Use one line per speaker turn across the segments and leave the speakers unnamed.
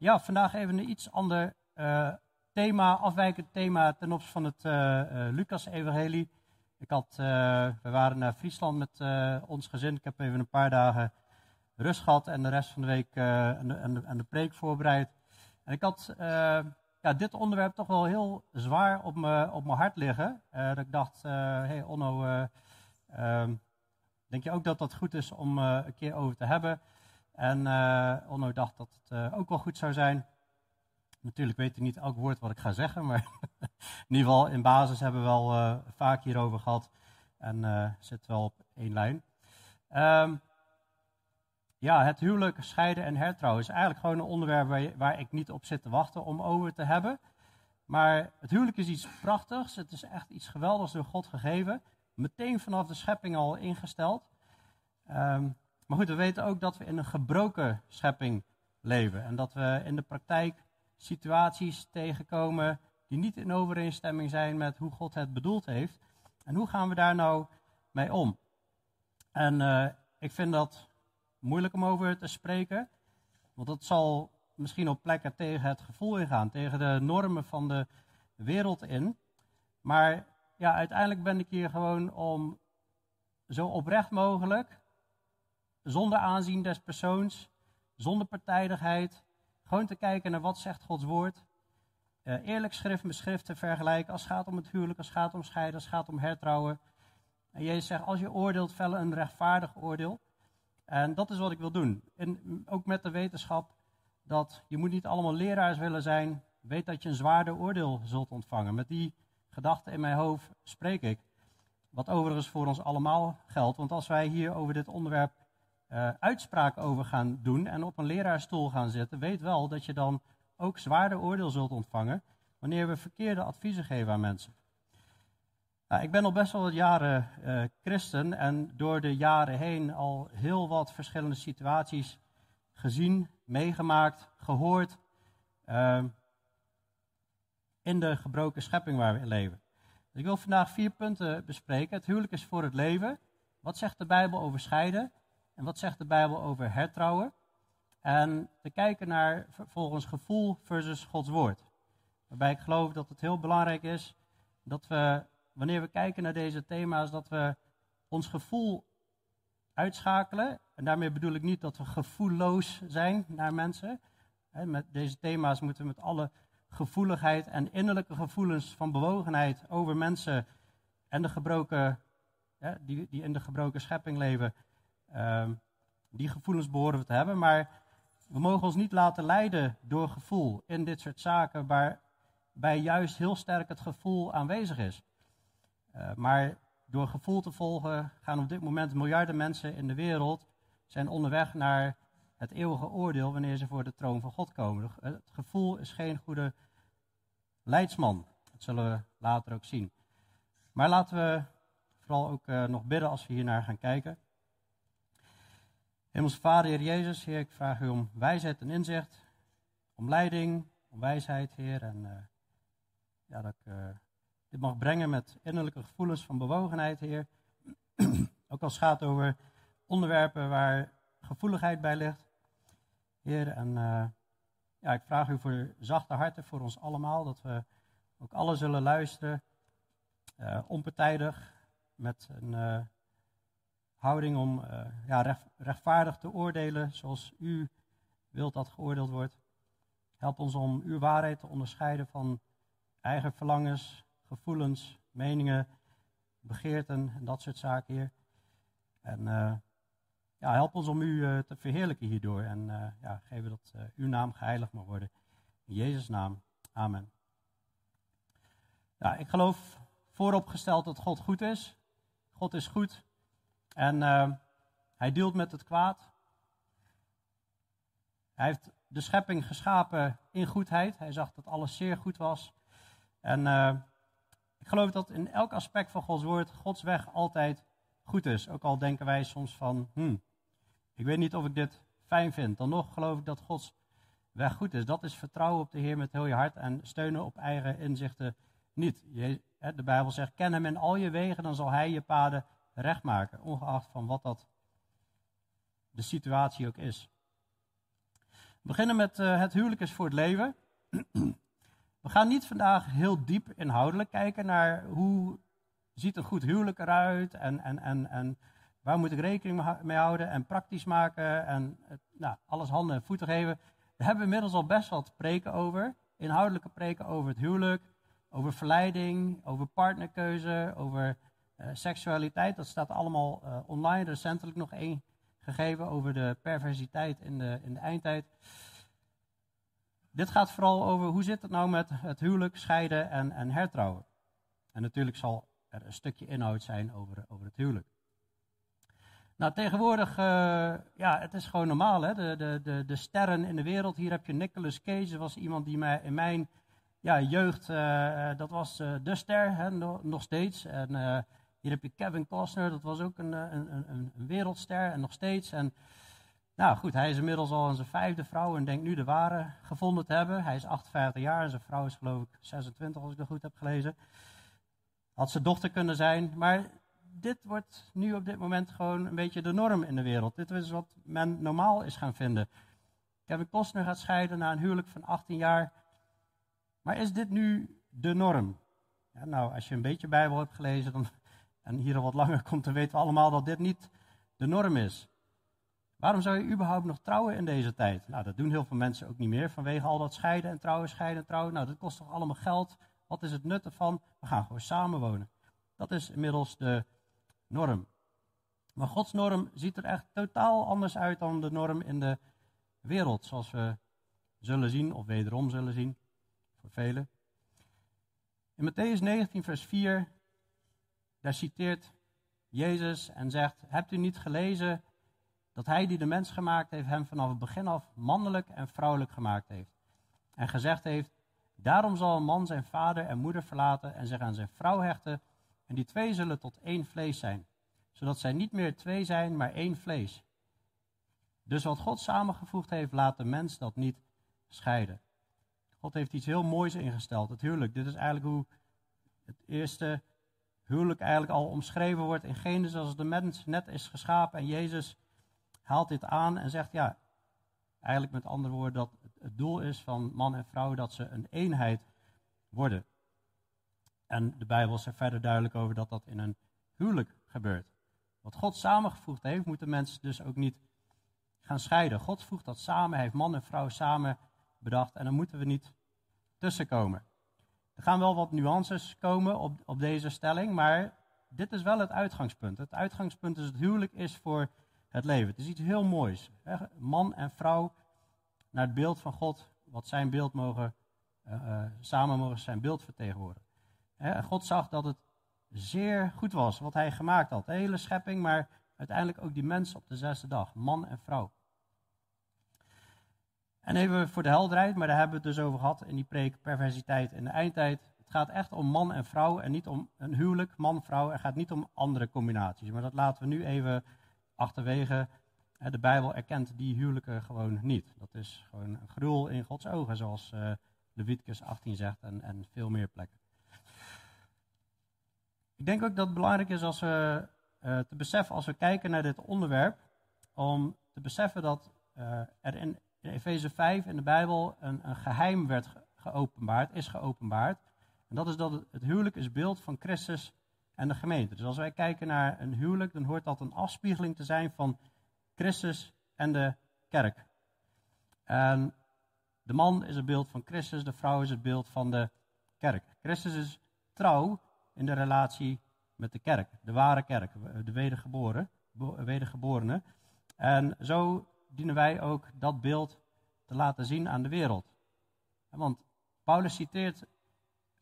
ja, vandaag even een iets ander uh, thema, afwijkend thema ten opzichte van het uh, Lucas-evangelie. Ik had, we waren naar Friesland met ons gezin. Ik heb even een paar dagen rust gehad en de rest van de week aan de, de, preek voorbereid. En ik had ja, dit onderwerp toch wel heel zwaar op, me, op mijn hart liggen. dat ik dacht, hé hey Onno, ehm, denk je ook dat dat goed is om een keer over te hebben? En uh, Onno dacht dat het uh, ook wel goed zou zijn. Natuurlijk weet hij niet elk woord wat ik ga zeggen, maar in ieder geval in basis hebben we wel uh, vaak hierover gehad en zit wel op één lijn. Um, ja, het huwelijk, scheiden en hertrouwen is eigenlijk gewoon een onderwerp waar, waar, ik niet op zit te wachten om over te hebben. Maar het huwelijk is iets prachtigs, het is echt iets geweldigs door God gegeven. Meteen vanaf de schepping al ingesteld. Um, maar goed, we weten ook dat we in een gebroken schepping leven. En dat we in de praktijk situaties tegenkomen die niet in overeenstemming zijn met hoe God het bedoeld heeft. En hoe gaan we daar nou mee om? En uh, ik vind dat moeilijk om over te spreken. Want dat zal misschien op plekken tegen het gevoel ingaan, tegen de normen van de wereld in. Maar ja, uiteindelijk ben ik hier gewoon om zo oprecht mogelijk zonder aanzien des persoons, zonder partijdigheid, gewoon te kijken naar wat zegt Gods woord. Uh, eerlijk schrift met schrift te vergelijken als het gaat om het huwelijk, als het gaat om scheiden, als het gaat om hertrouwen. En Jezus zegt, als je oordeelt, vellen een rechtvaardig oordeel. En dat is wat ik wil doen. En ook met de wetenschap dat je moet niet allemaal leraars willen zijn. Weet dat je een zwaarder oordeel zult ontvangen. Met die gedachte in mijn hoofd spreek ik. Wat overigens voor ons allemaal geldt. Want als wij hier over dit onderwerp uh, uitspraak over gaan doen en op een leraarstoel gaan zitten, weet wel dat je dan ook zwaarder oordeel zult ontvangen wanneer we verkeerde adviezen geven aan mensen. Nou, ik ben al best wel wat jaren uh, christen en door de jaren heen al heel wat verschillende situaties gezien, meegemaakt, gehoord uh, in de gebroken schepping waar we leven. ik wil vandaag vier punten bespreken. Het huwelijk is voor het leven. Wat zegt de Bijbel over scheiden? En wat zegt de Bijbel over hertrouwen? En te kijken naar volgens gevoel versus Gods woord. Waarbij ik geloof dat het heel belangrijk is dat we, wanneer we kijken naar deze thema's, dat we ons gevoel uitschakelen. En daarmee bedoel ik niet dat we gevoelloos zijn naar mensen. Met deze thema's moeten we met alle gevoeligheid en innerlijke gevoelens van bewogenheid over mensen en de gebroken, die, die in de gebroken schepping leven, Ehm, die gevoelens behoren we te hebben, maar we mogen ons niet laten leiden door gevoel in dit soort zaken, waarbij juist heel sterk het gevoel aanwezig is. Uh, maar door gevoel te volgen gaan op dit moment miljarden mensen in de wereld zijn onderweg naar het eeuwige oordeel wanneer ze voor de troon van God komen. Het gevoel is geen goede leidsman. Dat zullen we later ook zien. Maar laten we vooral ook uh, nog bidden als we hiernaar gaan kijken. Hemelse Vader, Heer Jezus, Heer, ik vraag u om wijsheid en inzicht, om leiding, om wijsheid, Heer. En uh, ja, dat ik uh, dit mag brengen met innerlijke gevoelens van bewogenheid, Heer. Ook als het gaat over onderwerpen waar gevoeligheid bij ligt. Heer, en uh, ja, ik vraag u voor zachte harten voor ons allemaal, dat we ook alle zullen luisteren, onpartijdig, met een houding om uh, ja, recht, rechtvaardig te oordelen zoals u wilt dat geoordeeld wordt. Help ons om uw waarheid te onderscheiden van eigen verlangens, gevoelens, meningen, begeerten en dat soort zaken, hier. En uh, ja, help ons om u uh, te verheerlijken hierdoor. En ja, geven dat uw naam geheiligd mag worden. In Jezus' naam. Amen. Ja, ik geloof vooropgesteld dat God goed is. God is goed. En uh, hij deelt met het kwaad. Hij heeft de schepping geschapen in goedheid. Hij zag dat alles zeer goed was. En uh, ik geloof dat in elk aspect van Gods woord Gods weg altijd goed is. Ook al denken wij soms van, hmm, ik weet niet of ik dit fijn vind. Dan nog geloof ik dat Gods weg goed is. Dat is vertrouwen op de Heer met heel je hart en steunen op eigen inzichten niet. De Bijbel zegt, ken hem in al je wegen, dan zal hij je paden recht maken, ongeacht van wat dat de situatie ook is. We beginnen met uh, het huwelijk is voor het leven. We gaan niet vandaag heel diep inhoudelijk kijken naar hoe ziet een goed huwelijk eruit en, en, en, en waar moet ik rekening mee houden en praktisch maken en nou, alles handen en voeten geven. Daar hebben we inmiddels al best wat preken over, inhoudelijke preken over het huwelijk, over verleiding, over partnerkeuze, over seksualiteit. Dat staat allemaal uh, online. Recentelijk nog één gegeven over de perversiteit in de, in de eindtijd. Dit gaat vooral over hoe zit het nou met het huwelijk, scheiden en, en hertrouwen. En natuurlijk zal er een stukje inhoud zijn over, over het huwelijk. Nou, tegenwoordig, uh, ja, het is gewoon normaal, hè? De, de, de, de sterren in de wereld. Hier heb je Nicolas Cage, dat was iemand die mij in mijn ja, jeugd, uh, dat was de ster, hè? Nog, nog steeds. En hier heb je Kevin Costner, dat was ook een, een, een, een wereldster en nog steeds. En nou goed, hij is inmiddels al zijn vijfde vrouw en denkt nu de ware gevonden te hebben. Hij is 58 jaar en zijn vrouw is geloof ik 26 als ik dat goed heb gelezen. Had zijn dochter kunnen zijn, maar dit wordt nu op dit moment gewoon een beetje de norm in de wereld. Dit is wat men normaal is gaan vinden. Kevin Costner gaat scheiden na een huwelijk van 18 jaar. Maar is dit nu de norm? Ja, nou, als je een beetje Bijbel hebt gelezen dan, en hier al wat langer komt, dan weten we allemaal dat dit niet de norm is. Waarom zou je überhaupt nog trouwen in deze tijd? Nou, dat doen heel veel mensen ook niet meer vanwege al dat scheiden en trouwen, scheiden en trouwen. Nou, dat kost toch allemaal geld? Wat is het nut ervan? We gaan gewoon samenwonen. Dat is inmiddels de norm. Maar Gods norm ziet er echt totaal anders uit dan de norm in de wereld, zoals we zullen zien, of wederom zullen zien, voor velen. In Matthäus 19, vers 4, daar citeert Jezus en zegt: Hebt u niet gelezen dat hij die de mens gemaakt heeft, hem vanaf het begin af mannelijk en vrouwelijk gemaakt heeft? En gezegd heeft: Daarom zal een man zijn vader en moeder verlaten en zich aan zijn vrouw hechten, en die twee zullen tot één vlees zijn, zodat zij niet meer twee zijn, maar één vlees. Dus wat God samengevoegd heeft, laat de mens dat niet scheiden. God heeft iets heel moois ingesteld, het huwelijk. Dit is eigenlijk hoe het eerste huwelijk eigenlijk al omschreven wordt in Genesis als de mens net is geschapen. En Jezus haalt dit aan en zegt, ja, eigenlijk met andere woorden, dat het doel is van man en vrouw dat ze een eenheid worden. En de Bijbel is er verder duidelijk over dat dat in een huwelijk gebeurt. Wat God samengevoegd heeft, moeten mensen dus ook niet gaan scheiden. God voegt dat samen, heeft man en vrouw samen bedacht en dan moeten we niet tussenkomen. Er gaan wel wat nuances komen op, op deze stelling, maar dit is wel het uitgangspunt. Het uitgangspunt is het huwelijk is voor het leven. Het is iets heel moois. Man en vrouw naar het beeld van God, wat zijn beeld mogen, uh, samen mogen zijn beeld vertegenwoordigen. God zag dat het zeer goed was wat hij gemaakt had. De hele schepping, maar uiteindelijk ook die mensen op de zesde dag, man en vrouw. En even voor de helderheid, maar daar hebben we het dus over gehad in die preek perversiteit in de eindtijd. Het gaat echt om man en vrouw en niet om een huwelijk, man-vrouw. Het gaat niet om andere combinaties. Maar dat laten we nu even achterwege. De Bijbel erkent die huwelijken gewoon niet. Dat is gewoon een gruwel in Gods ogen, zoals uh, Leviticus 18 zegt en, en veel meer plekken. Ik denk ook dat het belangrijk is als we, uh, te beseffen, als we kijken naar dit onderwerp, om te beseffen dat uh, er in, in Efeze 5 in de Bijbel een, een geheim werd geopenbaard, is geopenbaard. En dat is dat het, huwelijk is beeld van Christus en de gemeente. Dus als wij kijken naar een huwelijk, dan hoort dat een afspiegeling te zijn van Christus en de kerk. En de man is het beeld van Christus, de vrouw is het beeld van de kerk. Christus is trouw in de relatie met de kerk, de ware kerk, de wedergeboren, wedergeborene. En zo dienen wij ook dat beeld te laten zien aan de wereld. Want Paulus citeert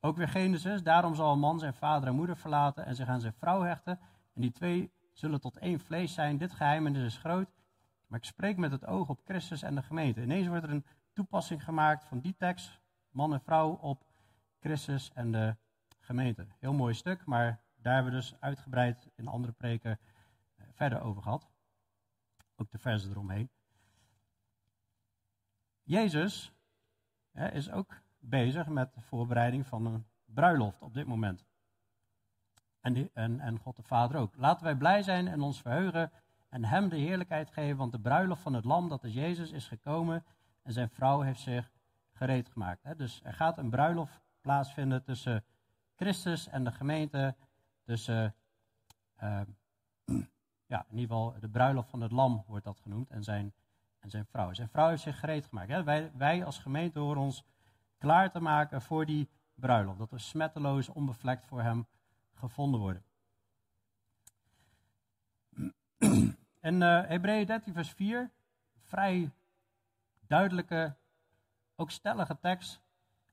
ook weer Genesis, daarom zal een man zijn vader en moeder verlaten en zich aan zijn vrouw hechten. En die twee zullen tot één vlees zijn. Dit geheim is groot. Maar ik spreek met het oog op Christus en de gemeente. Ineens wordt er een toepassing gemaakt van die tekst, man en vrouw, op Christus en de gemeente. Heel mooi stuk, maar daar hebben we dus uitgebreid in andere preken eh, verder over gehad. Ook de versen eromheen. Jezus hè, is ook bezig met de voorbereiding van een bruiloft op dit moment. En, en, en God de Vader ook. Laten wij blij zijn en ons verheugen en Hem de heerlijkheid geven, want de bruiloft van het Lam, dat is Jezus, is gekomen en zijn vrouw heeft zich gereed gemaakt. Hè. Dus er gaat een bruiloft plaatsvinden tussen Christus en de gemeente, tussen, uh, ja, in ieder geval de bruiloft van het lam wordt dat genoemd, en zijn, en zijn vrouw. Zijn vrouw heeft zich gereed gemaakt. Wij, wij als gemeente horen ons klaar te maken voor die bruiloft. Dat we smetteloos, onbevlekt voor hem gevonden worden. In uh, Hebreeën 13, vers 4, vrij duidelijke, ook stellige tekst.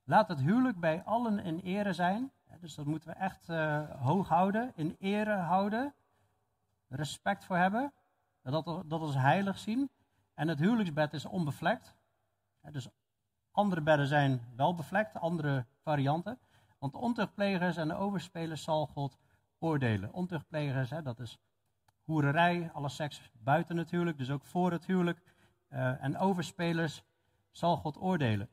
Laat het huwelijk bij allen in ere zijn. Dus dat moeten we echt uh, hoog houden, in ere houden. Respect voor hebben. Dat, dat als heilig zien. En het huwelijksbed is onbevlekt. Dus andere bedden zijn wel bevlekt, andere varianten. Want de ontuchtplegers en overspelers zal God oordelen. Ontuchtplegers, dat is hoererij, alle seks buiten het huwelijk, dus ook voor het huwelijk. Uh, en overspelers zal God oordelen.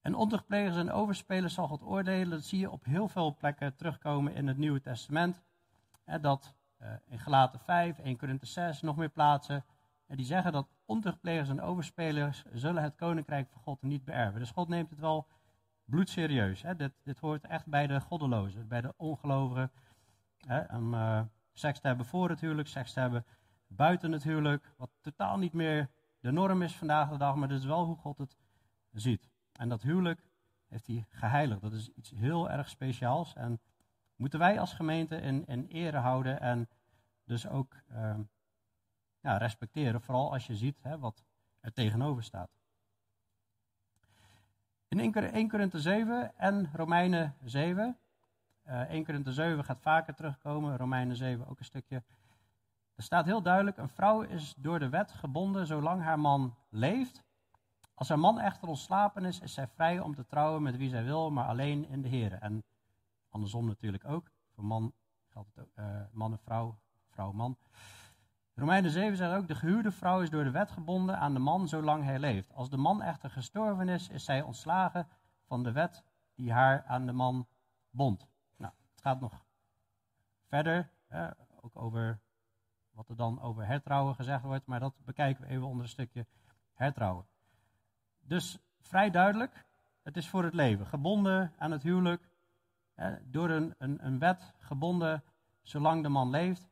En ontuchtplegers en overspelers zal God oordelen. Dat zie je op heel veel plekken terugkomen in het Nieuwe Testament. Dat in Galaten 5, 1 Korinthe 6, nog meer plaatsen. En die zeggen dat ontuchtplegers en overspelers zullen het koninkrijk van God niet beërven. Dus God neemt het wel bloedserieus. Hè? Dit, dit hoort echt bij de goddelozen, bij de ongelovigen. Hè? Uh, seks te hebben voor het huwelijk, seks te hebben buiten het huwelijk. Wat totaal niet meer de norm is vandaag de dag, maar dat is wel hoe God het ziet. En dat huwelijk heeft hij geheiligd. Dat is iets heel erg speciaals. En moeten wij als gemeente in, in ere houden en dus ook ja, respecteren. Vooral als je ziet hè, wat er tegenover staat. In 1 Korinthe 7 en Romeinen 7. Uh, 1 Korinthe 7 gaat vaker terugkomen, Romeinen 7 ook een stukje. Er staat heel duidelijk, een vrouw is door de wet gebonden zolang haar man leeft. Als haar man echter ontslapen is, is zij vrij om te trouwen met wie zij wil, maar alleen in de Heer. En andersom natuurlijk ook. Voor man geldt het uh, man en vrouw, vrouw man. Romeinen 7 zegt ook, de gehuwde vrouw is door de wet gebonden aan de man zolang hij leeft. Als de man echter gestorven is, is zij ontslagen van de wet die haar aan de man bond. Nou, het gaat nog verder, ook over wat er dan over hertrouwen gezegd wordt, maar dat bekijken we even onder een stukje hertrouwen. Dus vrij duidelijk, het is voor het leven, gebonden aan het huwelijk, door een, een, een wet gebonden zolang de man leeft.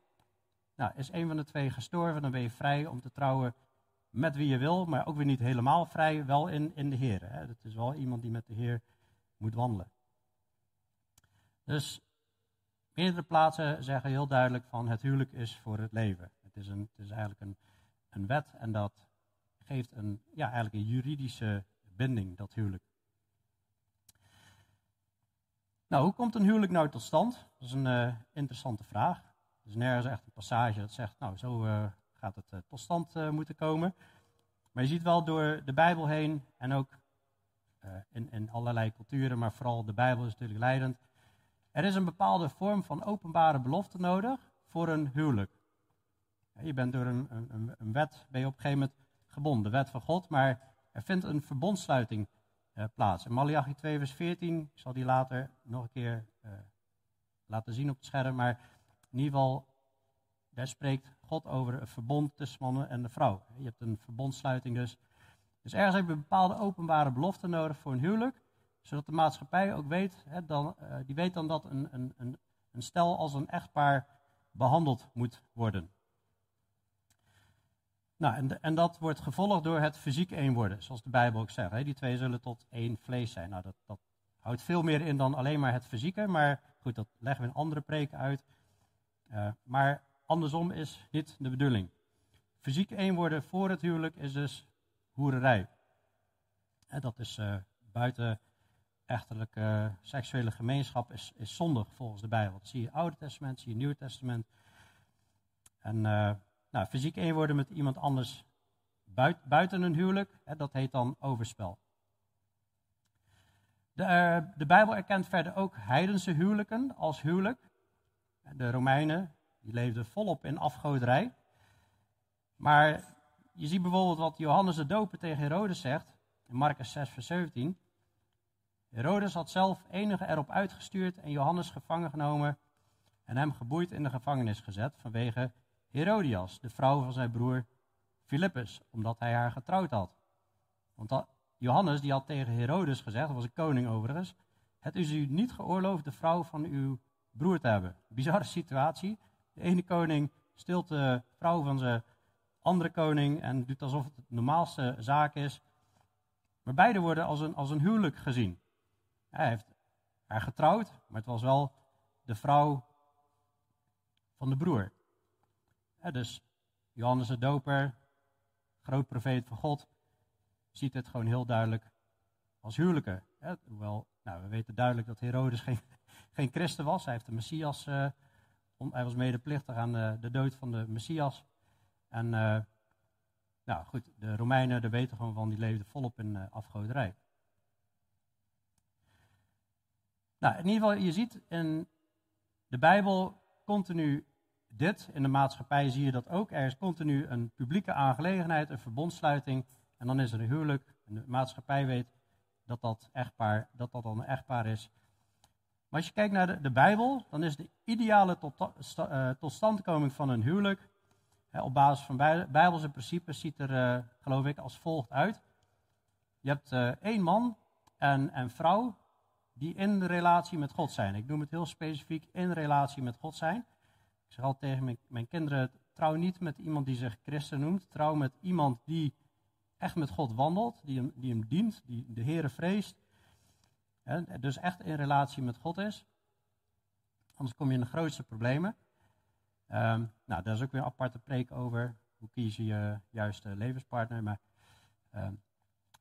Nou, is een van de twee gestorven, dan ben je vrij om te trouwen met wie je wil, maar ook weer niet helemaal vrij, wel in, in de Heer. Hè. Het is wel iemand die met de Heer moet wandelen. Dus meerdere plaatsen zeggen heel duidelijk van het huwelijk is voor het leven. Het is, een, het is eigenlijk een, een wet en dat geeft een, ja, eigenlijk een juridische binding, dat huwelijk. Nou, hoe komt een huwelijk nou tot stand? Dat is een uh, interessante vraag. Er is nergens echt een passage dat zegt, nou, zo uh, gaat het uh, tot stand moeten komen. Maar je ziet wel door de Bijbel heen en ook in, in allerlei culturen, maar vooral de Bijbel is natuurlijk leidend. Er is een bepaalde vorm van openbare belofte nodig voor een huwelijk. Je bent door een, een, een wet, ben je op een gegeven moment gebonden, de wet van God, maar er vindt een verbondsluiting plaats. In Malachi 2 vers 14, ik zal die later nog een keer laten zien op het scherm, maar in ieder geval, daar spreekt God over een verbond tussen mannen en de vrouw. Je hebt een verbondsluiting dus. Dus ergens heb je een bepaalde openbare belofte nodig voor een huwelijk, zodat de maatschappij ook weet, hè, dan, uh, die weet dan dat een, een, een, een stel als een echtpaar behandeld moet worden. Nou, en, en, dat wordt gevolgd door het fysiek één worden, zoals de Bijbel ook zegt. Hè. Die twee zullen tot één vlees zijn. Nou, dat, dat houdt veel meer in dan alleen maar het fysieke, maar goed, dat leggen we in andere preken uit. Uh, maar andersom is niet de bedoeling. Fysiek één worden voor het huwelijk is dus hoererij. Dat is uh, buiten echterlijke seksuele gemeenschap is, is zondig volgens de Bijbel. Dat zie je Oude Testament, zie je Nieuwe Testament. En uh, nou, fysiek één worden met iemand anders buiten, een huwelijk, hè, dat heet dan overspel. De, de Bijbel erkent verder ook heidense huwelijken als huwelijk. De Romeinen, die leefden volop in afgoderij. Maar je ziet bijvoorbeeld wat Johannes de Doper tegen Herodes zegt, in Marcus 6, vers 17. Herodes had zelf enige erop uitgestuurd en Johannes gevangen genomen en hem geboeid in de gevangenis gezet vanwege Herodias, de vrouw van zijn broer Filippus, omdat hij haar getrouwd had. Want Johannes die had tegen Herodes gezegd, dat was een koning overigens, het is u niet geoorloofd de vrouw van uw broer te hebben. Bizarre situatie. De ene koning stilt de vrouw van zijn andere koning en doet alsof het de normaalste zaak is. Maar beide worden als een, als een huwelijk gezien. Hij heeft haar getrouwd, maar het was wel de vrouw van de broer. Dus Johannes de Doper, groot profeet van God, ziet het gewoon heel duidelijk als huwelijken. hoewel, nou, we weten duidelijk dat Herodes geen, geen christen was. Hij heeft de Messias, uh, hij was medeplichtig aan de, de, dood van de Messias. En uh, nou goed, de Romeinen, daar weten gewoon van, die leefden volop in uh, afgoderij. Nou, in ieder geval, je ziet in de Bijbel continu dit. In de maatschappij zie je dat ook. Er is continu een publieke aangelegenheid, een verbondsluiting. En dan is er een huwelijk. En de maatschappij weet dat dat, echtpaar, dat, dat dan een echtpaar is. Maar als je kijkt naar de, Bijbel, dan is de ideale tot, uh, totstandkoming van een huwelijk. Hè, op basis van Bijbelse principes ziet er, uh, geloof ik, als volgt uit. Je hebt uh, één man en, en vrouw die in relatie met God zijn. Ik noem het heel specifiek in relatie met God zijn. Ik zeg altijd tegen mijn, mijn kinderen, trouw niet met iemand die zich christen noemt. Trouw met iemand die echt met God wandelt, die hem, die hem dient, die de Heere vreest. Hè, dus echt in relatie met God is. Anders kom je in de grootste problemen. Um, nou, daar is ook weer een aparte preek over. Hoe kies je je juiste levenspartner? Maar um,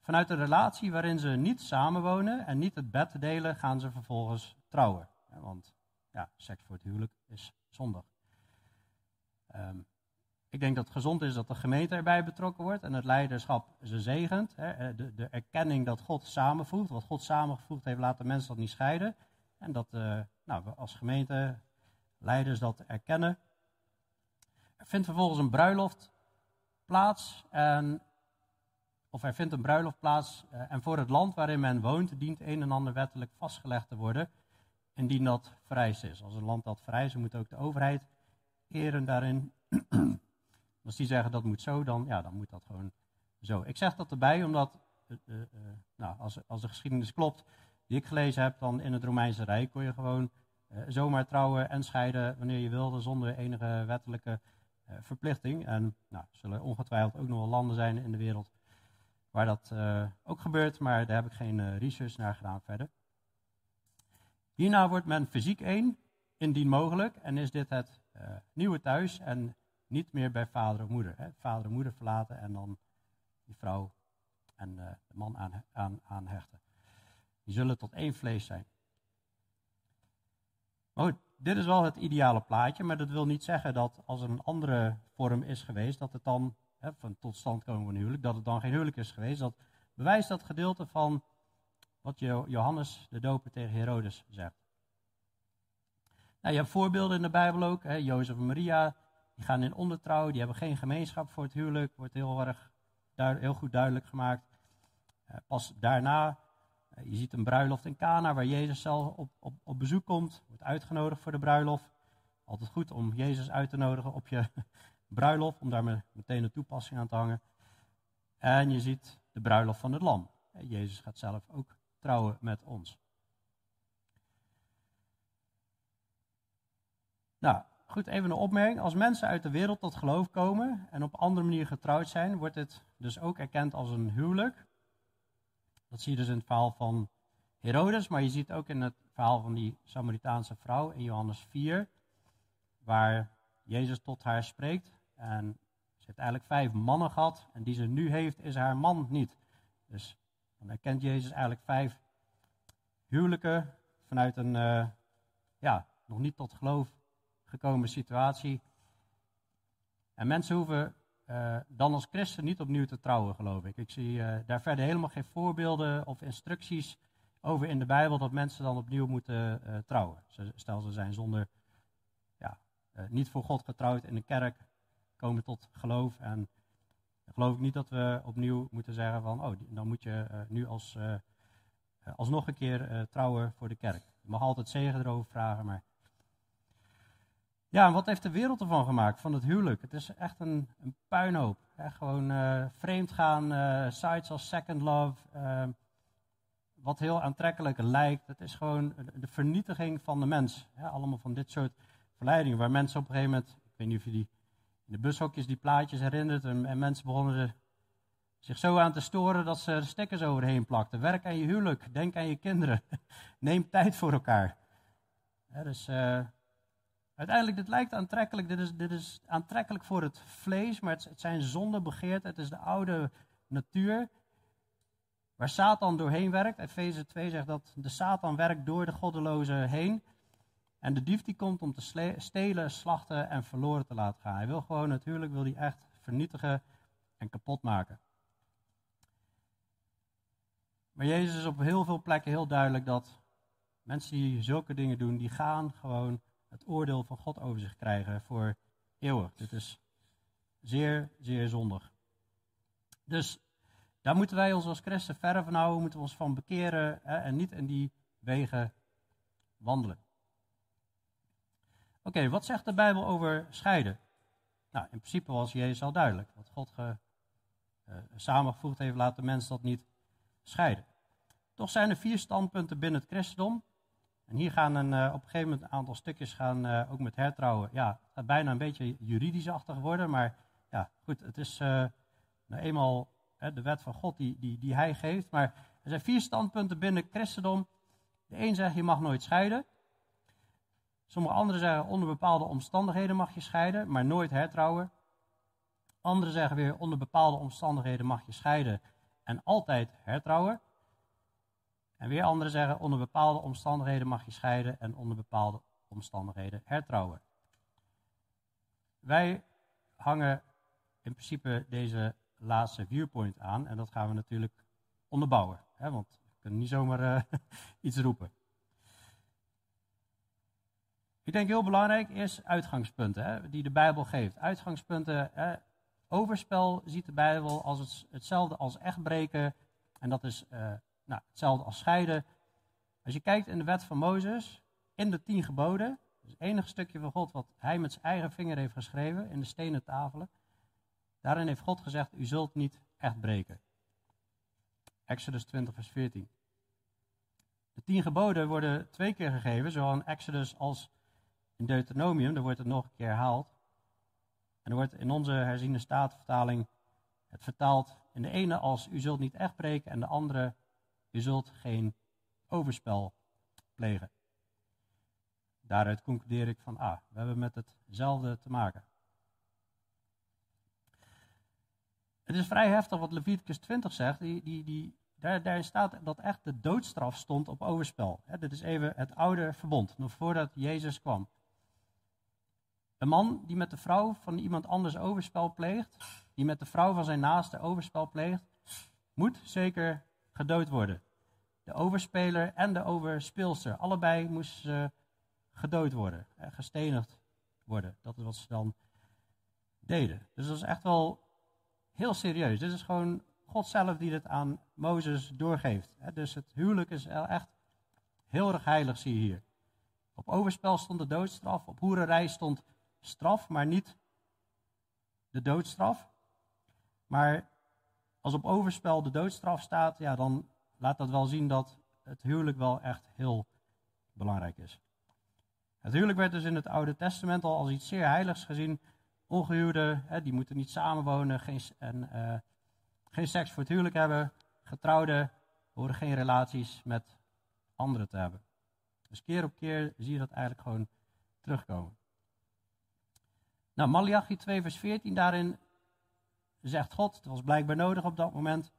vanuit een relatie waarin ze niet samenwonen en niet het bed delen, gaan ze vervolgens trouwen. Want ja, seks voor het huwelijk is zondig. Um, ik denk dat het gezond is dat de gemeente erbij betrokken wordt en het leiderschap ze zegent. Hè, eh, de, de, erkenning dat God samenvoegt. Wat God samengevoegd heeft, laten mensen dat niet scheiden. En dat uh, nou, we als gemeente, leiders dat erkennen. Er vindt vervolgens een bruiloft plaats. En, of er vindt een bruiloft plaats. Uh, en voor het land waarin men woont, dient een en ander wettelijk vastgelegd te worden. Indien dat vereist is. Als een land dat vereist, moet ook de overheid eren daarin. Als die zeggen dat moet zo, dan, ja, dan moet dat gewoon zo. Ik zeg dat erbij omdat, uh, uh, nou, als, als de geschiedenis klopt die ik gelezen heb, dan in het Romeinse Rijk kon je gewoon zomaar trouwen en scheiden wanneer je wilde, zonder enige wettelijke verplichting. En nou, er zullen ongetwijfeld ook nog wel landen zijn in de wereld waar dat ook gebeurt, maar daar heb ik geen research naar gedaan verder. Hierna wordt men fysiek één, indien mogelijk, en is dit het nieuwe thuis en niet meer bij vader of moeder. Hè. Vader en moeder verlaten en dan die vrouw en uh, de man aan, aan, aan hechten. Die zullen tot één vlees zijn. Maar goed, dit is wel het ideale plaatje, maar dat wil niet zeggen dat als er een andere vorm is geweest, dat het dan, hè, van tot stand komen van een huwelijk, dat het dan geen huwelijk is geweest. Dat bewijst dat gedeelte van wat Johannes de doper tegen Herodes zegt. Nou, je hebt voorbeelden in de Bijbel ook, hè, Jozef en Maria, die gaan in ondertrouw, die hebben geen gemeenschap voor het huwelijk, wordt heel erg heel goed duidelijk gemaakt. Uh, pas daarna, uh, je ziet een bruiloft in Cana waar Jezus zelf op, op, op bezoek komt, wordt uitgenodigd voor de bruiloft. Altijd goed om Jezus uit te nodigen op je bruiloft, om daar meteen een toepassing aan te hangen. En je ziet de bruiloft van het lam. Jezus gaat zelf ook trouwen met ons. Nou, goed, even een opmerking. Als mensen uit de wereld tot geloof komen en op andere manier getrouwd zijn, wordt het dus ook erkend als een huwelijk. Dat zie je dus in het verhaal van Herodes, maar je ziet ook in het verhaal van die Samaritaanse vrouw in Johannes 4, waar Jezus tot haar spreekt. En ze heeft eigenlijk vijf mannen gehad en die ze nu heeft is haar man niet. Dus dan erkent Jezus eigenlijk vijf huwelijken vanuit een, uh, ja, nog niet tot geloof gekomen situatie. En mensen hoeven uh, dan als christen niet opnieuw te trouwen, geloof ik. Ik zie uh, daar verder helemaal geen voorbeelden of instructies over in de Bijbel dat mensen dan opnieuw moeten uh, trouwen. Stel ze zijn zonder, ja, niet voor God getrouwd in de kerk, komen tot geloof. En geloof ik niet dat we opnieuw moeten zeggen van, oh, dan moet je nu als, alsnog een keer trouwen voor de kerk. Je mag altijd zegen erover vragen, maar Ja, en wat heeft de wereld ervan gemaakt, van het huwelijk? Het is echt een, een puinhoop. Hè? Gewoon uh, vreemd gaan, uh, sites als Second Love, uh, wat heel aantrekkelijk lijkt. Het is gewoon de vernietiging van de mens. Hè? Allemaal van dit soort verleidingen, waar mensen op een gegeven moment, ik weet niet of je die in de bushokjes die plaatjes herinnert, en, en mensen begonnen zich zo aan te storen dat ze er stickers overheen plakten. Werk aan je huwelijk, denk aan je kinderen, neem tijd voor elkaar. Ja, dus Uiteindelijk, dit lijkt aantrekkelijk. Dit is, dit is aantrekkelijk voor het vlees, maar het, het zijn zondebegeert. Het is de oude natuur. Waar Satan doorheen werkt. Efeze 2 zegt dat de Satan werkt door de goddeloze heen. En de dief die komt om te stelen, slachten en verloren te laten gaan. Hij wil gewoon, natuurlijk wil hij echt vernietigen en kapot maken. Maar Jezus is op heel veel plekken heel duidelijk dat mensen die zulke dingen doen, die gaan gewoon het oordeel van God over zich krijgen voor eeuwig. Dit is zeer, zeer zondig. Dus daar moeten wij ons als christen verder van houden, moeten we ons van bekeren hè, en niet in die wegen wandelen. Oké, wat zegt de Bijbel over scheiden? Nou, in principe was Jezus al duidelijk. Wat God ge, uh, samengevoegd heeft, laat de mens dat niet scheiden. Toch zijn er vier standpunten binnen het christendom en hier gaan een, uh, op een gegeven moment een aantal stukjes gaan uh, ook met hertrouwen. Ja, het gaat bijna een beetje juridisch-achtig worden, maar ja, goed, het is uh, nou eenmaal de wet van God die, die, die hij geeft. Maar er zijn vier standpunten binnen christendom. De een zegt je mag nooit scheiden. Sommige anderen zeggen onder bepaalde omstandigheden mag je scheiden, maar nooit hertrouwen. Anderen zeggen weer onder bepaalde omstandigheden mag je scheiden en altijd hertrouwen. En weer anderen zeggen, onder bepaalde omstandigheden mag je scheiden en onder bepaalde omstandigheden hertrouwen. Wij hangen in principe deze laatste viewpoint aan en dat gaan we natuurlijk onderbouwen. Hè, want we kunnen niet zomaar uh, iets roepen. Ik denk heel belangrijk is uitgangspunten hè, die de Bijbel geeft. Uitgangspunten, hè, overspel ziet de Bijbel als het, hetzelfde als echtbreken. En dat is uh, nou, hetzelfde als scheiden. Als je kijkt in de wet van Mozes, in de tien geboden, dus het enige stukje van God wat hij met zijn eigen vinger heeft geschreven in de stenen tafelen, daarin heeft God gezegd, u zult niet echt breken. Exodus 20, vers 14. De tien geboden worden twee keer gegeven, zowel in Exodus als in Deuteronomium, daar wordt het nog een keer herhaald. En er wordt in onze herziende statenvertaling het vertaald in de ene als u zult niet echt breken en de andere je zult geen overspel plegen. Daaruit concludeer ik van, ah, we hebben met hetzelfde te maken. Het is vrij heftig wat Leviticus 20 zegt. Die, die, daar, daar staat dat echt de doodstraf stond op overspel. dit is even het oude verbond, nog voordat Jezus kwam. Een man die met de vrouw van iemand anders overspel pleegt, die met de vrouw van zijn naaste overspel pleegt, moet zeker gedood worden. De overspeler en de overspeelster, allebei moesten ze gedood worden, gestenigd worden. Dat is wat ze dan deden. Dus dat is echt wel heel serieus. Dit is gewoon God zelf die dit aan Mozes doorgeeft. Dus het huwelijk is echt heel erg heilig, zie je hier. Op overspel stond de doodstraf, op hoererij stond straf, maar niet de doodstraf. Maar als op overspel de doodstraf staat, ja, dan laat dat wel zien dat het huwelijk wel echt heel belangrijk is. Het huwelijk werd dus in het Oude Testament al als iets zeer heiligs gezien. Ongehuwden, hè, die moeten niet samenwonen geen, en uh, geen seks voor het huwelijk hebben. Getrouwden horen geen relaties met anderen te hebben. Dus keer op keer zie je dat eigenlijk gewoon terugkomen. Nou, Malachi 2 vers 14, daarin zegt God, het was blijkbaar nodig op dat moment,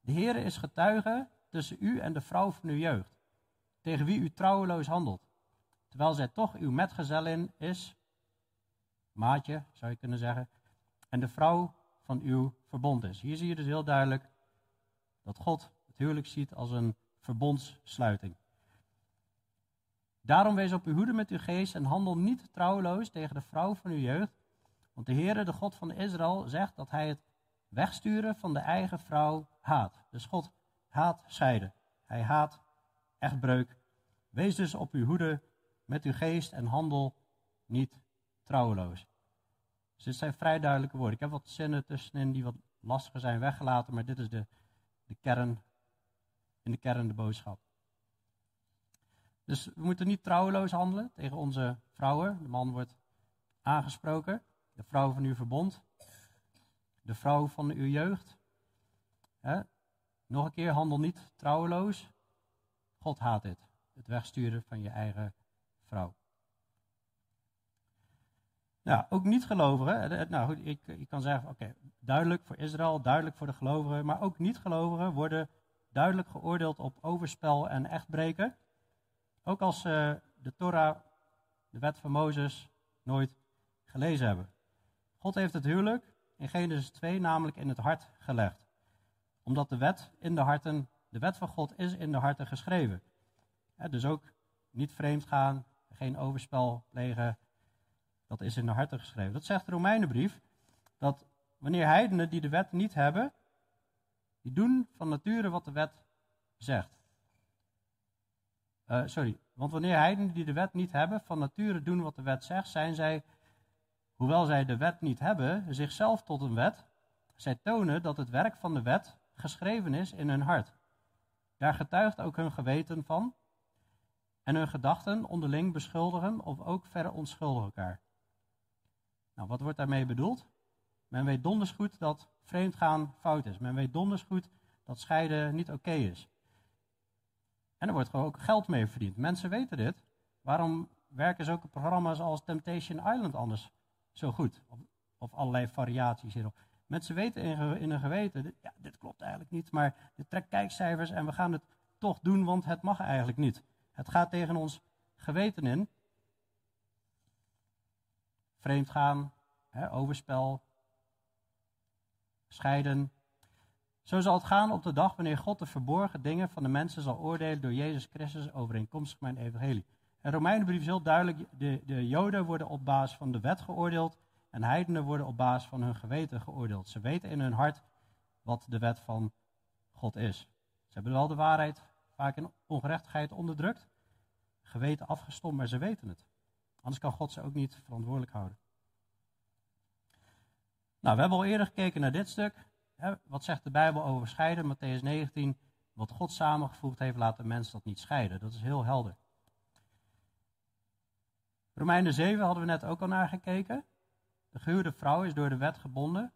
de Heer is getuige tussen u en de vrouw van uw jeugd, tegen wie u trouweloos handelt, terwijl zij toch uw metgezellin is, maatje zou je kunnen zeggen, en de vrouw van uw verbond is. Hier zie je dus heel duidelijk dat God het huwelijk ziet als een verbondssluiting. Daarom wees op uw hoede met uw geest en handel niet trouweloos tegen de vrouw van uw jeugd, want de Heere, de God van Israël, zegt dat hij het wegsturen van de eigen vrouw haat. Dus God haat scheiden. Hij haat echtbreuk. Wees dus op uw hoede met uw geest en handel niet trouweloos. Dus dit zijn vrij duidelijke woorden. Ik heb wat zinnen tussenin die wat lastiger zijn weggelaten, maar dit is de, de kern, in de kern de boodschap. Dus we moeten niet trouweloos handelen tegen onze vrouwen. De man wordt aangesproken. De vrouw van uw verbond. De vrouw van uw jeugd. Nog een keer, handel niet trouweloos. God haat dit. Het wegsturen van je eigen vrouw. Nou, ook niet-gelovigen. Nou goed, ik, ik kan zeggen, oké, duidelijk voor Israël, duidelijk voor de gelovigen. Maar ook niet-gelovigen worden duidelijk geoordeeld op overspel en echtbreken. Ook als ze de Torah, de wet van Mozes, nooit gelezen hebben. God heeft het huwelijk in Genesis 2 namelijk in het hart gelegd. Omdat de wet in de harten, de wet van God is in de harten geschreven. dus ook niet vreemd gaan, geen overspel plegen, dat is in de harten geschreven. Dat zegt de Romeinenbrief, dat wanneer heidenen die de wet niet hebben, die doen van nature wat de wet zegt. Uh, sorry, want wanneer heidenen die de wet niet hebben, van nature doen wat de wet zegt, zijn zij, hoewel zij de wet niet hebben, zichzelf tot een wet. Zij tonen dat het werk van de wet geschreven is in hun hart. Daar getuigt ook hun geweten van. En hun gedachten onderling beschuldigen of ook verre onschuldigen elkaar. Nou, wat wordt daarmee bedoeld? Men weet donders goed dat vreemdgaan fout is. Men weet donders goed dat scheiden niet oké is. En er wordt gewoon ook geld mee verdiend. Mensen weten dit. Waarom werken zulke programma's als Temptation Island anders zo goed? Of, allerlei variaties hierop. Mensen weten in, in hun geweten, ja, dit klopt eigenlijk niet, maar dit trekt kijkcijfers en we gaan het toch doen, want het mag eigenlijk niet. Het gaat tegen ons geweten in. Vreemdgaan, hè, overspel, scheiden, zo zal het gaan op de dag wanneer God de verborgen dingen van de mensen zal oordelen door Jezus Christus overeenkomstig mijn evangelie. En Romeinenbrief is heel duidelijk, de, de Joden worden op basis van de wet geoordeeld en heidenen worden op basis van hun geweten geoordeeld. Ze weten in hun hart wat de wet van God is. Ze hebben wel de waarheid vaak in ongerechtigheid onderdrukt, geweten afgestompt, maar ze weten het. Anders kan God ze ook niet verantwoordelijk houden. Nou, we hebben al eerder gekeken naar dit stuk wat zegt de Bijbel over scheiden? Matthäus 19. Wat God samengevoegd heeft, laat de mens dat niet scheiden. Dat is heel helder. Romeinen 7 hadden we net ook al naar gekeken. De gehuwde vrouw is door de wet gebonden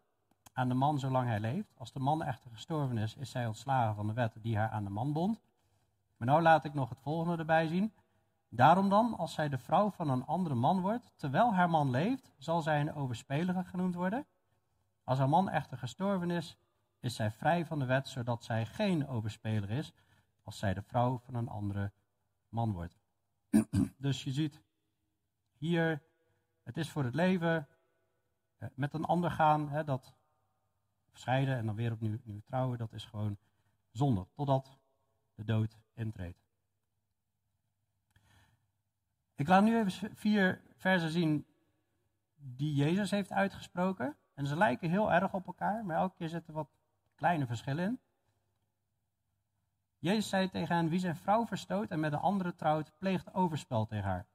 aan de man zolang hij leeft. Als de man echter gestorven is, is zij ontslagen van de wet die haar aan de man bond. Maar nou laat ik nog het volgende erbij zien. Daarom dan, als zij de vrouw van een andere man wordt, terwijl haar man leeft, zal zij een overspelige genoemd worden. Als haar man echter gestorven is, is zij vrij van de wet, zodat zij geen overspeler is als zij de vrouw van een andere man wordt. dus je ziet hier, het is voor het leven eh, met een ander gaan, hè, dat scheiden en dan weer opnieuw nieuw trouwen, dat is gewoon zonde, totdat de dood intreedt. Ik laat nu even vier versen zien die Jezus heeft uitgesproken. En ze lijken heel erg op elkaar, maar elke keer zitten wat kleine verschillen in. Jezus zei tegen hen, wie zijn vrouw verstoot en met een andere trouwt, pleegt overspel tegen haar.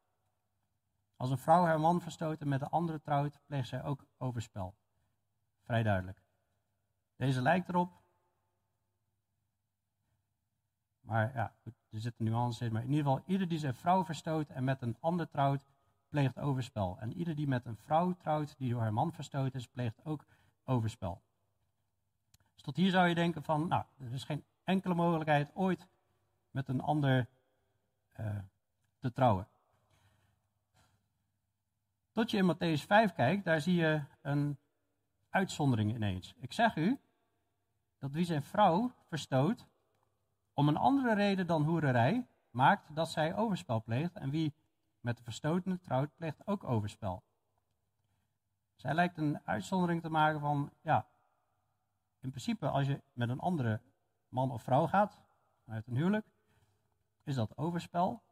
Als een vrouw haar man verstoot en met een andere trouwt, pleegt zij ook overspel. Vrij duidelijk. Deze lijkt erop. Maar ja, er zitten nuances in. Maar in ieder geval, ieder die zijn vrouw verstoot en met een ander trouwt, pleegt overspel. En ieder die met een vrouw trouwt die door haar man verstoten is, pleegt ook overspel. Dus tot hier zou je denken van, nou, er is geen enkele mogelijkheid ooit met een ander uh, te trouwen. Tot je in Matthäus 5 kijkt, daar zie je een uitzondering ineens. Ik zeg u dat wie zijn vrouw verstoot, om een andere reden dan hoererij, maakt dat zij overspel pleegt. En wie met de verstotene trouwt, pleegt ook overspel. Zij lijkt een uitzondering te maken van, ja, in principe als je met een andere man of vrouw gaat, uit een huwelijk, is dat overspel,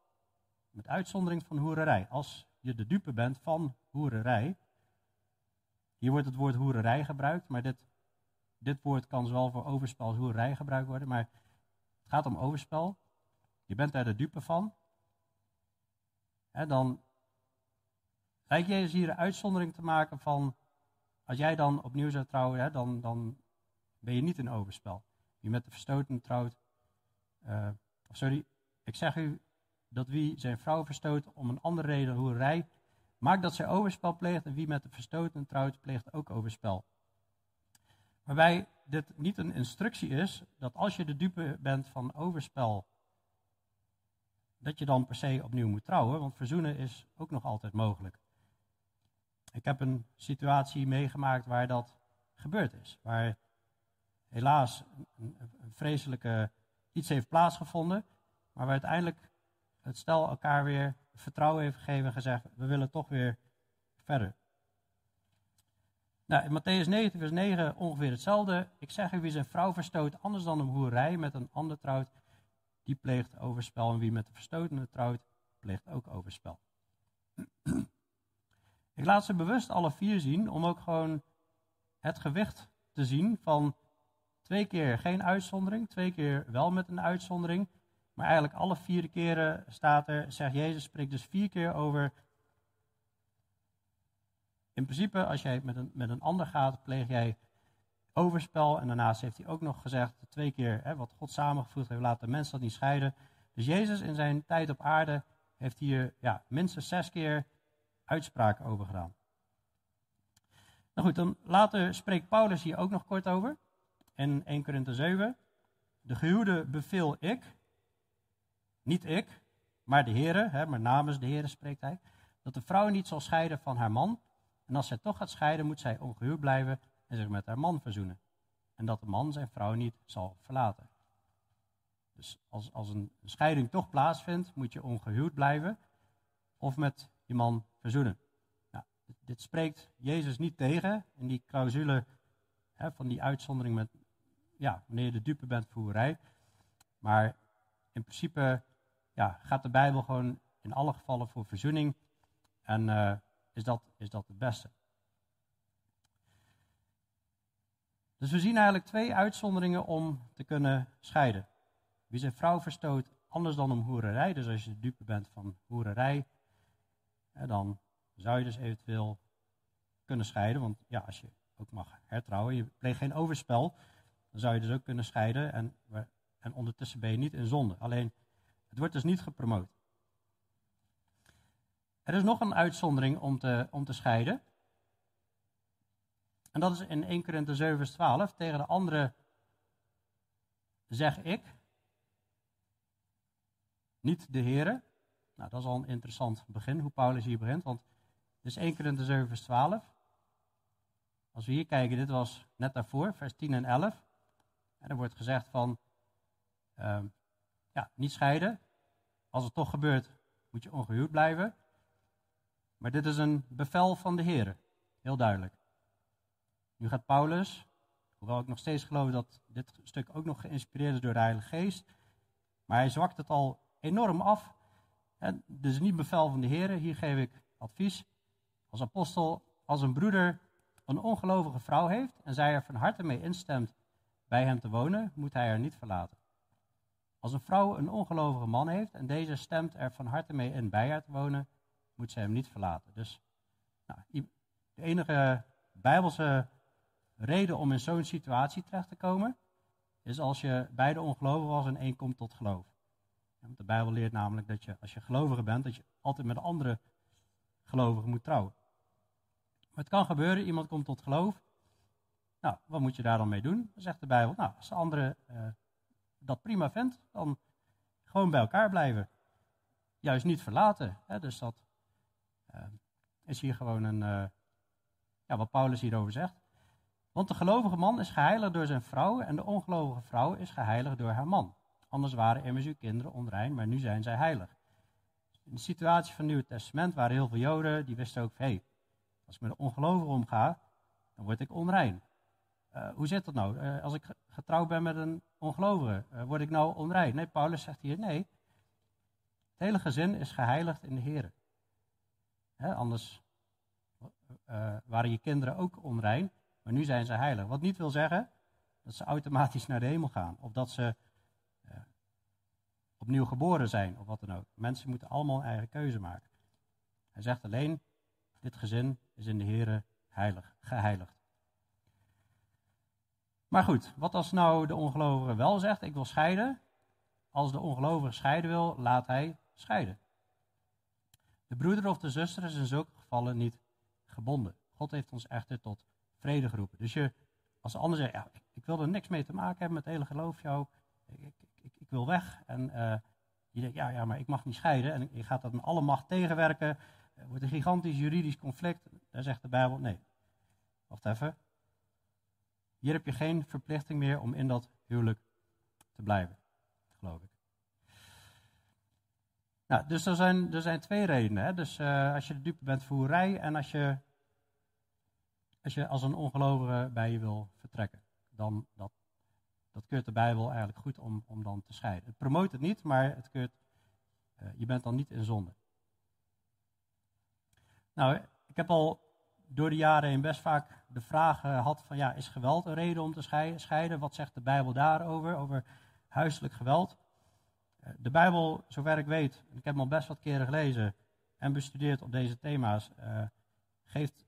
met uitzondering van hoererij. Als je de dupe bent van hoererij, hier wordt het woord hoererij gebruikt, maar dit, dit woord kan zowel voor overspel als hoererij gebruikt worden, maar het gaat om overspel. Je bent daar de dupe van, dan lijkt Jezus hier een uitzondering te maken van, als jij dan opnieuw zou trouwen, hè, dan, dan ben je niet in overspel. Wie met de verstoten trouwt, uh, sorry, ik zeg u dat wie zijn vrouw verstoot om een andere reden hoerij, maakt dat zij overspel pleegt en wie met de verstoten trouwt, pleegt ook overspel. Waarbij dit niet een instructie is dat als je de dupe bent van overspel, dat je dan per se opnieuw moet trouwen, want verzoenen is ook nog altijd mogelijk. Ik heb een situatie meegemaakt waar dat gebeurd is. Waar helaas een vreselijke iets heeft plaatsgevonden. Maar waar uiteindelijk het stel elkaar weer vertrouwen heeft gegeven en gezegd: we willen toch weer verder. Nou, in Matthäus 19, vers 9 ongeveer hetzelfde. Ik zeg u, wie zijn vrouw verstoot, anders dan een hoerij met een ander trouwt, die pleegt overspel. En wie met de verstotene trouwt, pleegt ook overspel. Ik laat ze bewust alle vier zien, om ook gewoon het gewicht te zien van twee keer geen uitzondering, twee keer wel met een uitzondering. Maar eigenlijk alle vier keren staat er, zegt Jezus, spreekt dus vier keer over. In principe, als jij met een, met een ander gaat, pleeg jij overspel. En daarnaast heeft hij ook nog gezegd, twee keer, hè, wat God samengevoegd heeft, laat de mens dat niet scheiden. Dus Jezus in zijn tijd op aarde heeft hier ja, minstens zes keer uitspraken over gedaan. Nou goed, dan later spreekt Paulus hier ook nog kort over. In 1 Korinther 7. De gehuwde beveel ik, niet ik, maar de Heere, hè, maar namens de Heere spreekt hij, dat de vrouw niet zal scheiden van haar man. En als zij toch gaat scheiden, moet zij ongehuwd blijven en zich met haar man verzoenen. En dat de man zijn vrouw niet zal verlaten. Dus als, als een scheiding toch plaatsvindt, moet je ongehuwd blijven of met je man verzoenen. Nou, dit, spreekt Jezus niet tegen in die clausule hè, van die uitzondering met, ja, wanneer je de dupe bent voor hoerij. Maar in principe ja, gaat de Bijbel gewoon in alle gevallen voor verzoening. En uh, is, dat, is dat het beste. Dus we zien eigenlijk twee uitzonderingen om te kunnen scheiden. Wie zijn vrouw verstoot anders dan om hoererij, dus als je de dupe bent van hoererij, dan zou je dus eventueel kunnen scheiden. Want ja, als je ook mag hertrouwen, je pleegt geen overspel, dan zou je dus ook kunnen scheiden. En, en ondertussen ben je niet in zonde. Alleen, het wordt dus niet gepromoot. Er is nog een uitzondering om te, om te scheiden. En dat is in 1 Korinther 7 vers 12. Tegen de andere zeg ik, niet de Here, nou, dat is al een interessant begin, hoe Paulus hier begint. Want is 1 Korinther 7, vers 12. Als we hier kijken, dit was net daarvoor, vers 10 en 11. En er wordt gezegd van, uh, ja, niet scheiden. Als het toch gebeurt, moet je ongehuwd blijven. Maar dit is een bevel van de Heer, heel duidelijk. Nu gaat Paulus, hoewel ik nog steeds geloof dat dit stuk ook nog geïnspireerd is door de Heilige Geest, maar hij zwakt het al enorm af en is niet bevel van de Heer, hier geef ik advies. Als apostel, als een broeder een ongelovige vrouw heeft en zij er van harte mee instemt bij hem te wonen, moet hij haar niet verlaten. Als een vrouw een ongelovige man heeft en deze stemt er van harte mee in bij haar te wonen, moet zij hem niet verlaten. Dus nou, de enige bijbelse reden om in zo'n situatie terecht te komen, is als je beide ongelovig was en één komt tot geloof. Want de Bijbel leert namelijk dat je, als je gelovige bent, dat je altijd met andere gelovigen moet trouwen. Maar het kan gebeuren, iemand komt tot geloof. Nou, wat moet je daar dan mee doen? Dan zegt de Bijbel, nou, als de andere uh, dat prima vindt, dan gewoon bij elkaar blijven. Juist niet verlaten. Hè? Dus dat uh, is hier gewoon een, uh, ja, wat Paulus hierover zegt. Want de gelovige man is geheiligd door zijn vrouw en de ongelovige vrouw is geheiligd door haar man. Anders waren immers uw kinderen onrein, maar nu zijn zij heilig. In de situatie van het Nieuwe Testament waren heel veel Joden die wisten ook: hé, hey, als ik met een ongelovige omga, dan word ik onrein. Uh, hoe zit dat nou? Uh, als ik getrouwd ben met een ongelovige, uh, word ik nou onrein? Nee, Paulus zegt hier: nee. Het hele gezin is geheiligd in de Heer. anders waren je kinderen ook onrein, maar nu zijn ze heilig. Wat niet wil zeggen dat ze automatisch naar de hemel gaan. Of dat ze opnieuw geboren zijn of wat dan ook. Mensen moeten allemaal een eigen keuze maken. Hij zegt alleen, dit gezin is in de Here heilig, geheiligd. Maar goed, wat als nou de ongelovige wel zegt, ik wil scheiden? Als de ongelovige scheiden wil, laat hij scheiden. De broeder of de zuster is in zulke gevallen niet gebonden. God heeft ons echter tot vrede geroepen. Dus je, als de ander zegt, ja, ik wil er niks mee te maken hebben met het hele geloof, jou, ik, ik, ik, wil weg. En uh, je denkt, ja, ja, maar ik mag niet scheiden. En je gaat dat met alle macht tegenwerken. Er wordt een gigantisch juridisch conflict. Daar zegt de Bijbel, nee, wacht even. Hier heb je geen verplichting meer om in dat huwelijk te blijven, geloof ik. Nou, dus er zijn, er zijn twee redenen. Hè? Dus uh, als je de dupe bent voor en als je, als je als een ongelovige bij je wil vertrekken. Dan dat, dat keurt de Bijbel eigenlijk goed om, om dan te scheiden. Het promoot het niet, maar het keurt, uh, je bent dan niet in zonde. Nou, ik heb al door de jaren heen best vaak de vraag gehad van ja, is geweld een reden om te scheiden? Wat zegt de Bijbel daarover, over huiselijk geweld? De Bijbel, zover ik weet, ik heb hem al best wat keren gelezen en bestudeerd op deze thema's, uh, geeft,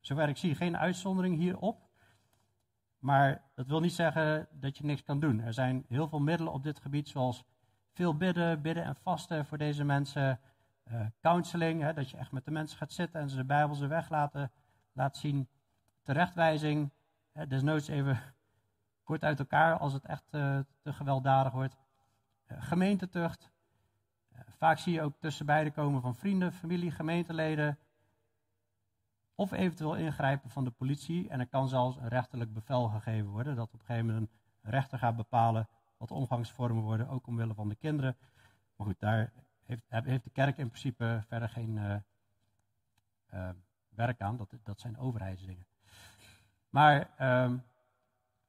zover ik zie, geen uitzondering hierop. Maar dat wil niet zeggen dat je niks kan doen. Er zijn heel veel middelen op dit gebied, zoals veel bidden, bidden en vasten voor deze mensen. Uh, counseling, hè, dat je echt met de mensen gaat zitten en ze de Bijbel ze weg laten, laat zien. Terechtwijzing, hè, desnoods even kort uit elkaar als het echt uh, te gewelddadig wordt. Uh, gemeentetucht. vaak zie je ook tussen beide komen van vrienden, familie, gemeenteleden. Of eventueel ingrijpen van de politie. En er kan zelfs een rechterlijk bevel gegeven worden. Dat op een gegeven moment een rechter gaat bepalen wat omgangsvormen worden, ook omwille van de kinderen. Maar goed, daar heeft, heeft de kerk in principe verder geen uh, uh, werk aan. Dat, dat zijn overheidsdingen. Maar um,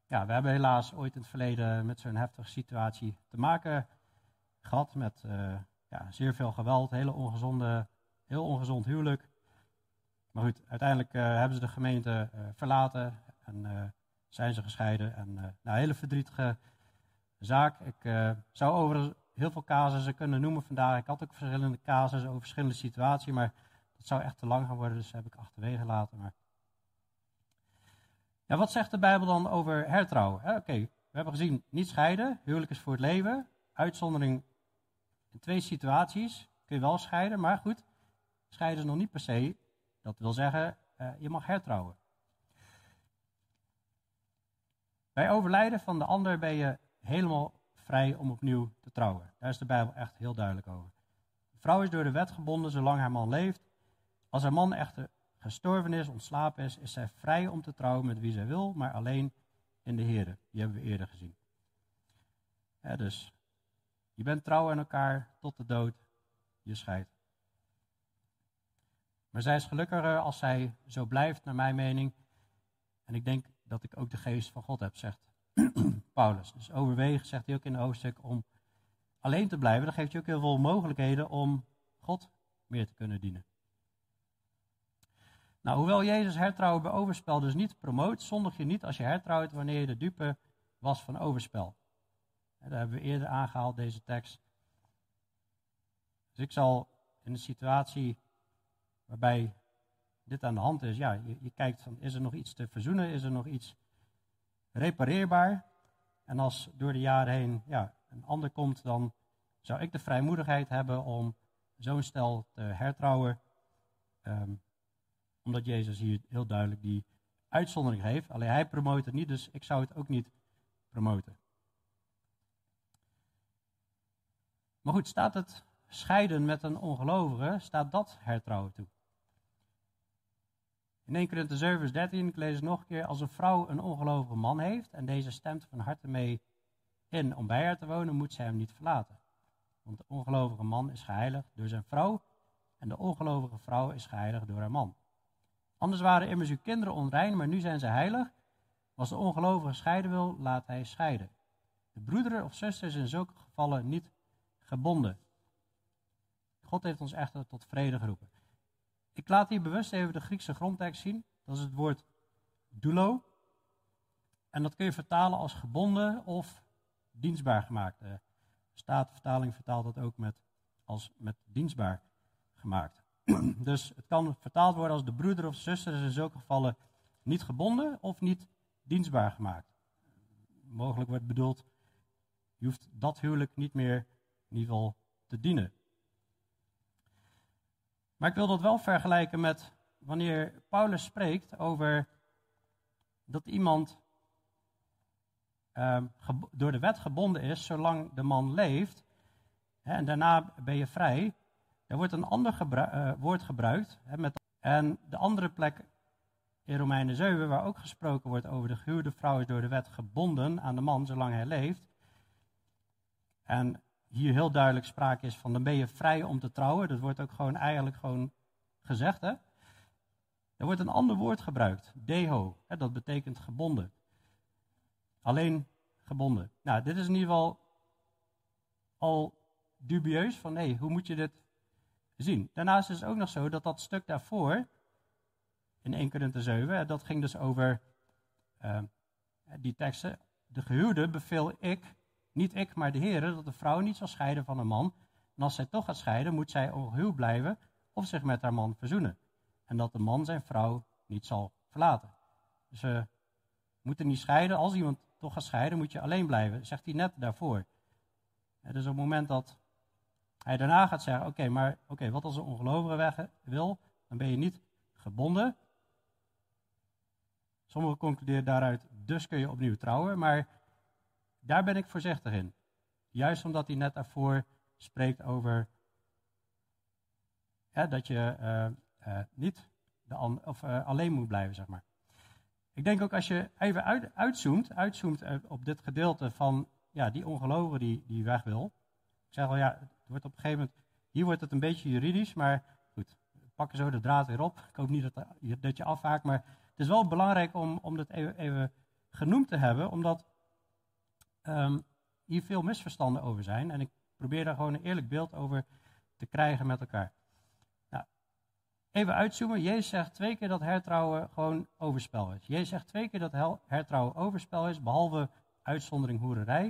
ja, we hebben helaas ooit in het verleden met zo'n heftige situatie te maken gehad. Met uh, ja, zeer veel geweld, hele ongezonde, heel ongezond huwelijk. Maar goed, uiteindelijk hebben ze de gemeente verlaten en zijn ze gescheiden. En nou, een hele verdrietige zaak. Ik zou over heel veel casussen kunnen noemen vandaag. Ik had ook verschillende casussen over verschillende situaties, maar dat zou echt te lang gaan worden, dus heb ik achterwege gelaten. Maar... Ja, wat zegt de Bijbel dan over hertrouwen? Oké, we hebben gezien, niet scheiden, huwelijk is voor het leven. Uitzondering in twee situaties kun je wel scheiden, maar goed, scheiden is nog niet per se. Dat wil zeggen, uh, je mag hertrouwen. Bij overlijden van de ander ben je helemaal vrij om opnieuw te trouwen. Daar is de Bijbel echt heel duidelijk over. De vrouw is door de wet gebonden zolang haar man leeft. Als haar man echter gestorven is, ontslapen is, is zij vrij om te trouwen met wie zij wil, maar alleen in de Heer. Die hebben we eerder gezien. Dus je bent trouw aan elkaar tot de dood, je scheidt. Maar zij is gelukkiger als zij zo blijft, naar mijn mening. En ik denk dat ik ook de geest van God heb, zegt Paulus. Dus overwegen, zegt hij ook in het hoofdstuk, om alleen te blijven. Dat geeft je ook heel veel mogelijkheden om God meer te kunnen dienen. Nou, hoewel Jezus hertrouwen bij overspel dus niet promoot, zondig je niet als je hertrouwt wanneer je de dupe was van overspel. Dat hebben we eerder aangehaald, deze tekst. Dus ik zal in een situatie waarbij dit aan de hand is, ja, je, je kijkt van, is er nog iets te verzoenen, is er nog iets repareerbaar. En als door de jaren heen ja, een ander komt, dan zou ik de vrijmoedigheid hebben om zo'n stel te hertrouwen. Um, omdat Jezus hier heel duidelijk die uitzondering heeft. Alleen hij promoot het niet, dus ik zou het ook niet promoten. Maar goed, staat het scheiden met een ongelovige, staat dat hertrouwen toe? In 1 Korinther 7 vers 13, ik lees nog een keer. Als een vrouw een ongelovige man heeft en deze stemt van harte mee in om bij haar te wonen, moet zij hem niet verlaten. Want de ongelovige man is geheiligd door zijn vrouw en de ongelovige vrouw is geheiligd door haar man. Anders waren immers uw kinderen onrein, maar nu zijn ze heilig. Als de ongelovige scheiden wil, laat hij scheiden. De broeder of zuster is in zulke gevallen niet gebonden. God heeft ons echter tot vrede geroepen. Ik laat hier bewust even de Griekse grondtekst zien. Dat is het woord doulo. En dat kun je vertalen als gebonden of dienstbaar gemaakt. De Statenvertaling vertaalt dat ook met, als met dienstbaar gemaakt. dus het kan vertaald worden als de broeder of zuster is in zulke gevallen niet gebonden of niet dienstbaar gemaakt. Mogelijk wordt bedoeld, je hoeft dat huwelijk niet meer in ieder geval te dienen. Maar ik wil dat wel vergelijken met wanneer Paulus spreekt over dat iemand uh, door de wet gebonden is zolang de man leeft. Hè, en daarna ben je vrij. Er wordt een ander uh, woord gebruikt. Hè, met, en de andere plek in Romeinen 7, waar ook gesproken wordt over de gehuwde vrouw is door de wet gebonden aan de man zolang hij leeft. En hier heel duidelijk sprake is van dan ben je vrij om te trouwen. Dat wordt ook gewoon eigenlijk gewoon gezegd. Hè? Er wordt een ander woord gebruikt, deho. Hè, dat betekent gebonden. Alleen gebonden. Nou, dit is in ieder geval al dubieus van nee, hoe moet je dit zien? Daarnaast is het ook nog zo dat dat stuk daarvoor, in 1 Korinthe 7, dat ging dus over uh, die teksten. De gehuwde beveel ik, niet ik, maar de Heer, dat de vrouw niet zal scheiden van een man. En als zij toch gaat scheiden, moet zij ongehuwd blijven of zich met haar man verzoenen. En dat de man zijn vrouw niet zal verlaten. Dus we moeten niet scheiden. Als iemand toch gaat scheiden, moet je alleen blijven. zegt hij net daarvoor. dus op het moment dat hij daarna gaat zeggen: Oké, maar oké, wat als een ongelovige weg wil, dan ben je niet gebonden. Sommigen concluderen daaruit: dus kun je opnieuw trouwen. Maar daar ben ik voorzichtig in. Juist omdat hij net daarvoor spreekt over dat je uh, uh, niet de of, uh, alleen moet blijven, zeg maar. Ik denk ook als je even uit, uitzoomt, uitzoomt op dit gedeelte van ja, die ongelovige die, die weg wil. Ik zeg wel, ja, het wordt op een gegeven moment, hier wordt het een beetje juridisch, maar goed, we pakken zo de draad weer op. Ik hoop niet dat, dat je afhaakt, maar het is wel belangrijk om, om dat even genoemd te hebben, omdat um, hier veel misverstanden over zijn. En ik probeer daar gewoon een eerlijk beeld over te krijgen met elkaar. Even uitzoomen. Jezus zegt twee keer dat hertrouwen gewoon overspel is. Jezus zegt twee keer dat hertrouwen overspel is, behalve uitzondering hoererij.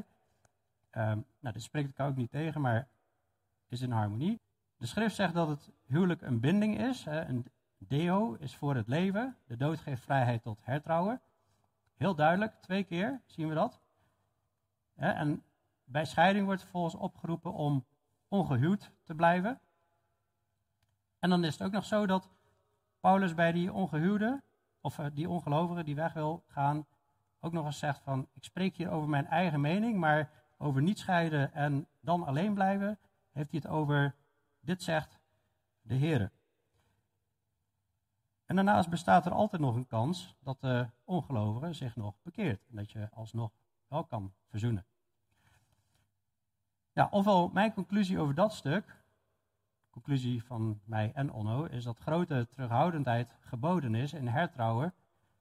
Um, nou, dit spreekt ik ook niet tegen, maar is in harmonie. De schrift zegt dat het huwelijk een binding is. Een deo is voor het leven. De dood geeft vrijheid tot hertrouwen. Heel duidelijk, twee keer zien we dat. En bij scheiding wordt vervolgens opgeroepen om ongehuwd te blijven. En dan is het ook nog zo dat Paulus bij die ongehuwde, of eh, die ongelovige die weg wil gaan, ook nog eens zegt van, ik spreek hier over mijn eigen mening, maar over niet scheiden en dan alleen blijven, heeft hij het over, dit zegt de Heer. En daarnaast bestaat er altijd nog een kans dat de ongelovige zich nog bekeert. En dat je alsnog wel kan verzoenen. Ja, ofwel mijn conclusie over dat stuk conclusie van mij en Onno is dat grote terughoudendheid geboden is in hertrouwen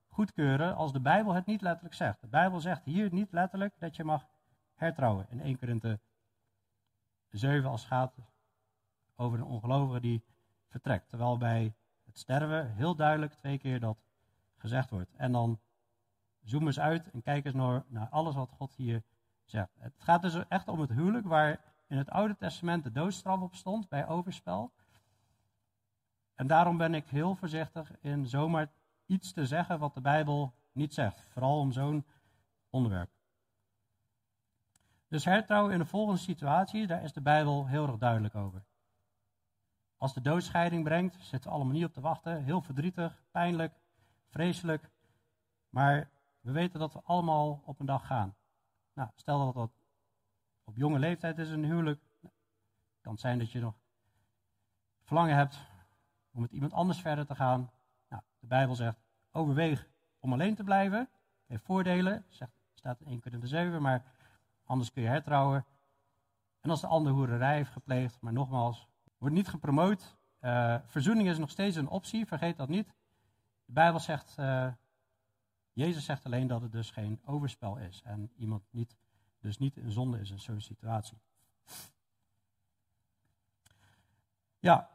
goedkeuren als de Bijbel het niet letterlijk zegt. De Bijbel zegt hier niet letterlijk dat je mag hertrouwen. In 1 Korinthe 7 als het gaat over een ongelovige die vertrekt. Terwijl bij het sterven heel duidelijk twee keer dat gezegd wordt. En dan zoom eens uit en kijk eens naar, naar alles wat God hier zegt. Het gaat dus echt om het huwelijk waar in het Oude Testament de doodstraf op stond bij overspel. En daarom ben ik heel voorzichtig in zomaar iets te zeggen wat de Bijbel niet zegt. Vooral om zo'n onderwerp. Dus hertrouwen in de volgende situatie, daar is de Bijbel heel erg duidelijk over. Als de doodscheiding brengt, zitten we allemaal niet op te wachten. Heel verdrietig, pijnlijk, vreselijk. Maar we weten dat we allemaal op een dag gaan. Nou, stel dat dat op jonge leeftijd is een huwelijk. Het kan zijn dat je nog verlangen hebt om met iemand anders verder te gaan. Nou, de Bijbel zegt, overweeg om alleen te blijven. Heeft voordelen, zegt, staat in 1 Korinther 7, maar anders kun je hertrouwen. En als de ander hoererij heeft gepleegd, maar nogmaals, wordt niet gepromoot. Uh, verzoening is nog steeds een optie, vergeet dat niet. De Bijbel zegt, uh, Jezus zegt alleen dat het dus geen overspel is en iemand niet dus niet een zonde is in zo'n situatie. Ja,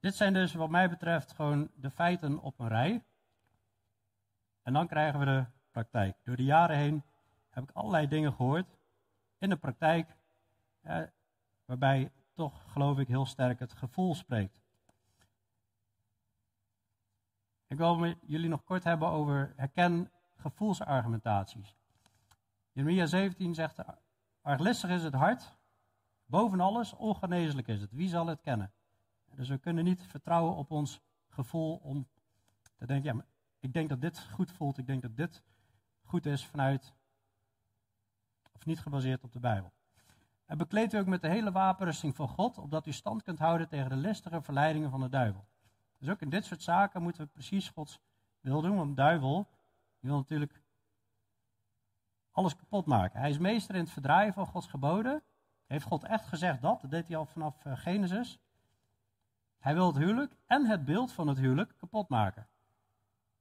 dit zijn dus wat mij betreft gewoon de feiten op een rij. En dan krijgen we de praktijk. Door de jaren heen heb ik allerlei dingen gehoord in de praktijk, waarbij toch geloof ik heel sterk het gevoel spreekt. Ik wil met jullie nog kort hebben over herken gevoelsargumentaties. Jeremia 17 zegt, arglistig is het hart, boven alles ongeneeslijk is het. Wie zal het kennen? Dus we kunnen niet vertrouwen op ons gevoel om te denken, ja, ik denk dat dit goed voelt, ik denk dat dit goed is vanuit, of niet gebaseerd op de Bijbel. En bekleed u ook met de hele wapenrusting van God, opdat u stand kunt houden tegen de listige verleidingen van de duivel. Dus ook in dit soort zaken moeten we precies Gods wil doen, want duivel die wil natuurlijk alles kapot maken. Hij is meester in het verdraaien van Gods geboden. Heeft God echt gezegd dat? Dat deed hij al vanaf eh, Genesis. Hij wil het huwelijk en het beeld van het huwelijk kapot maken.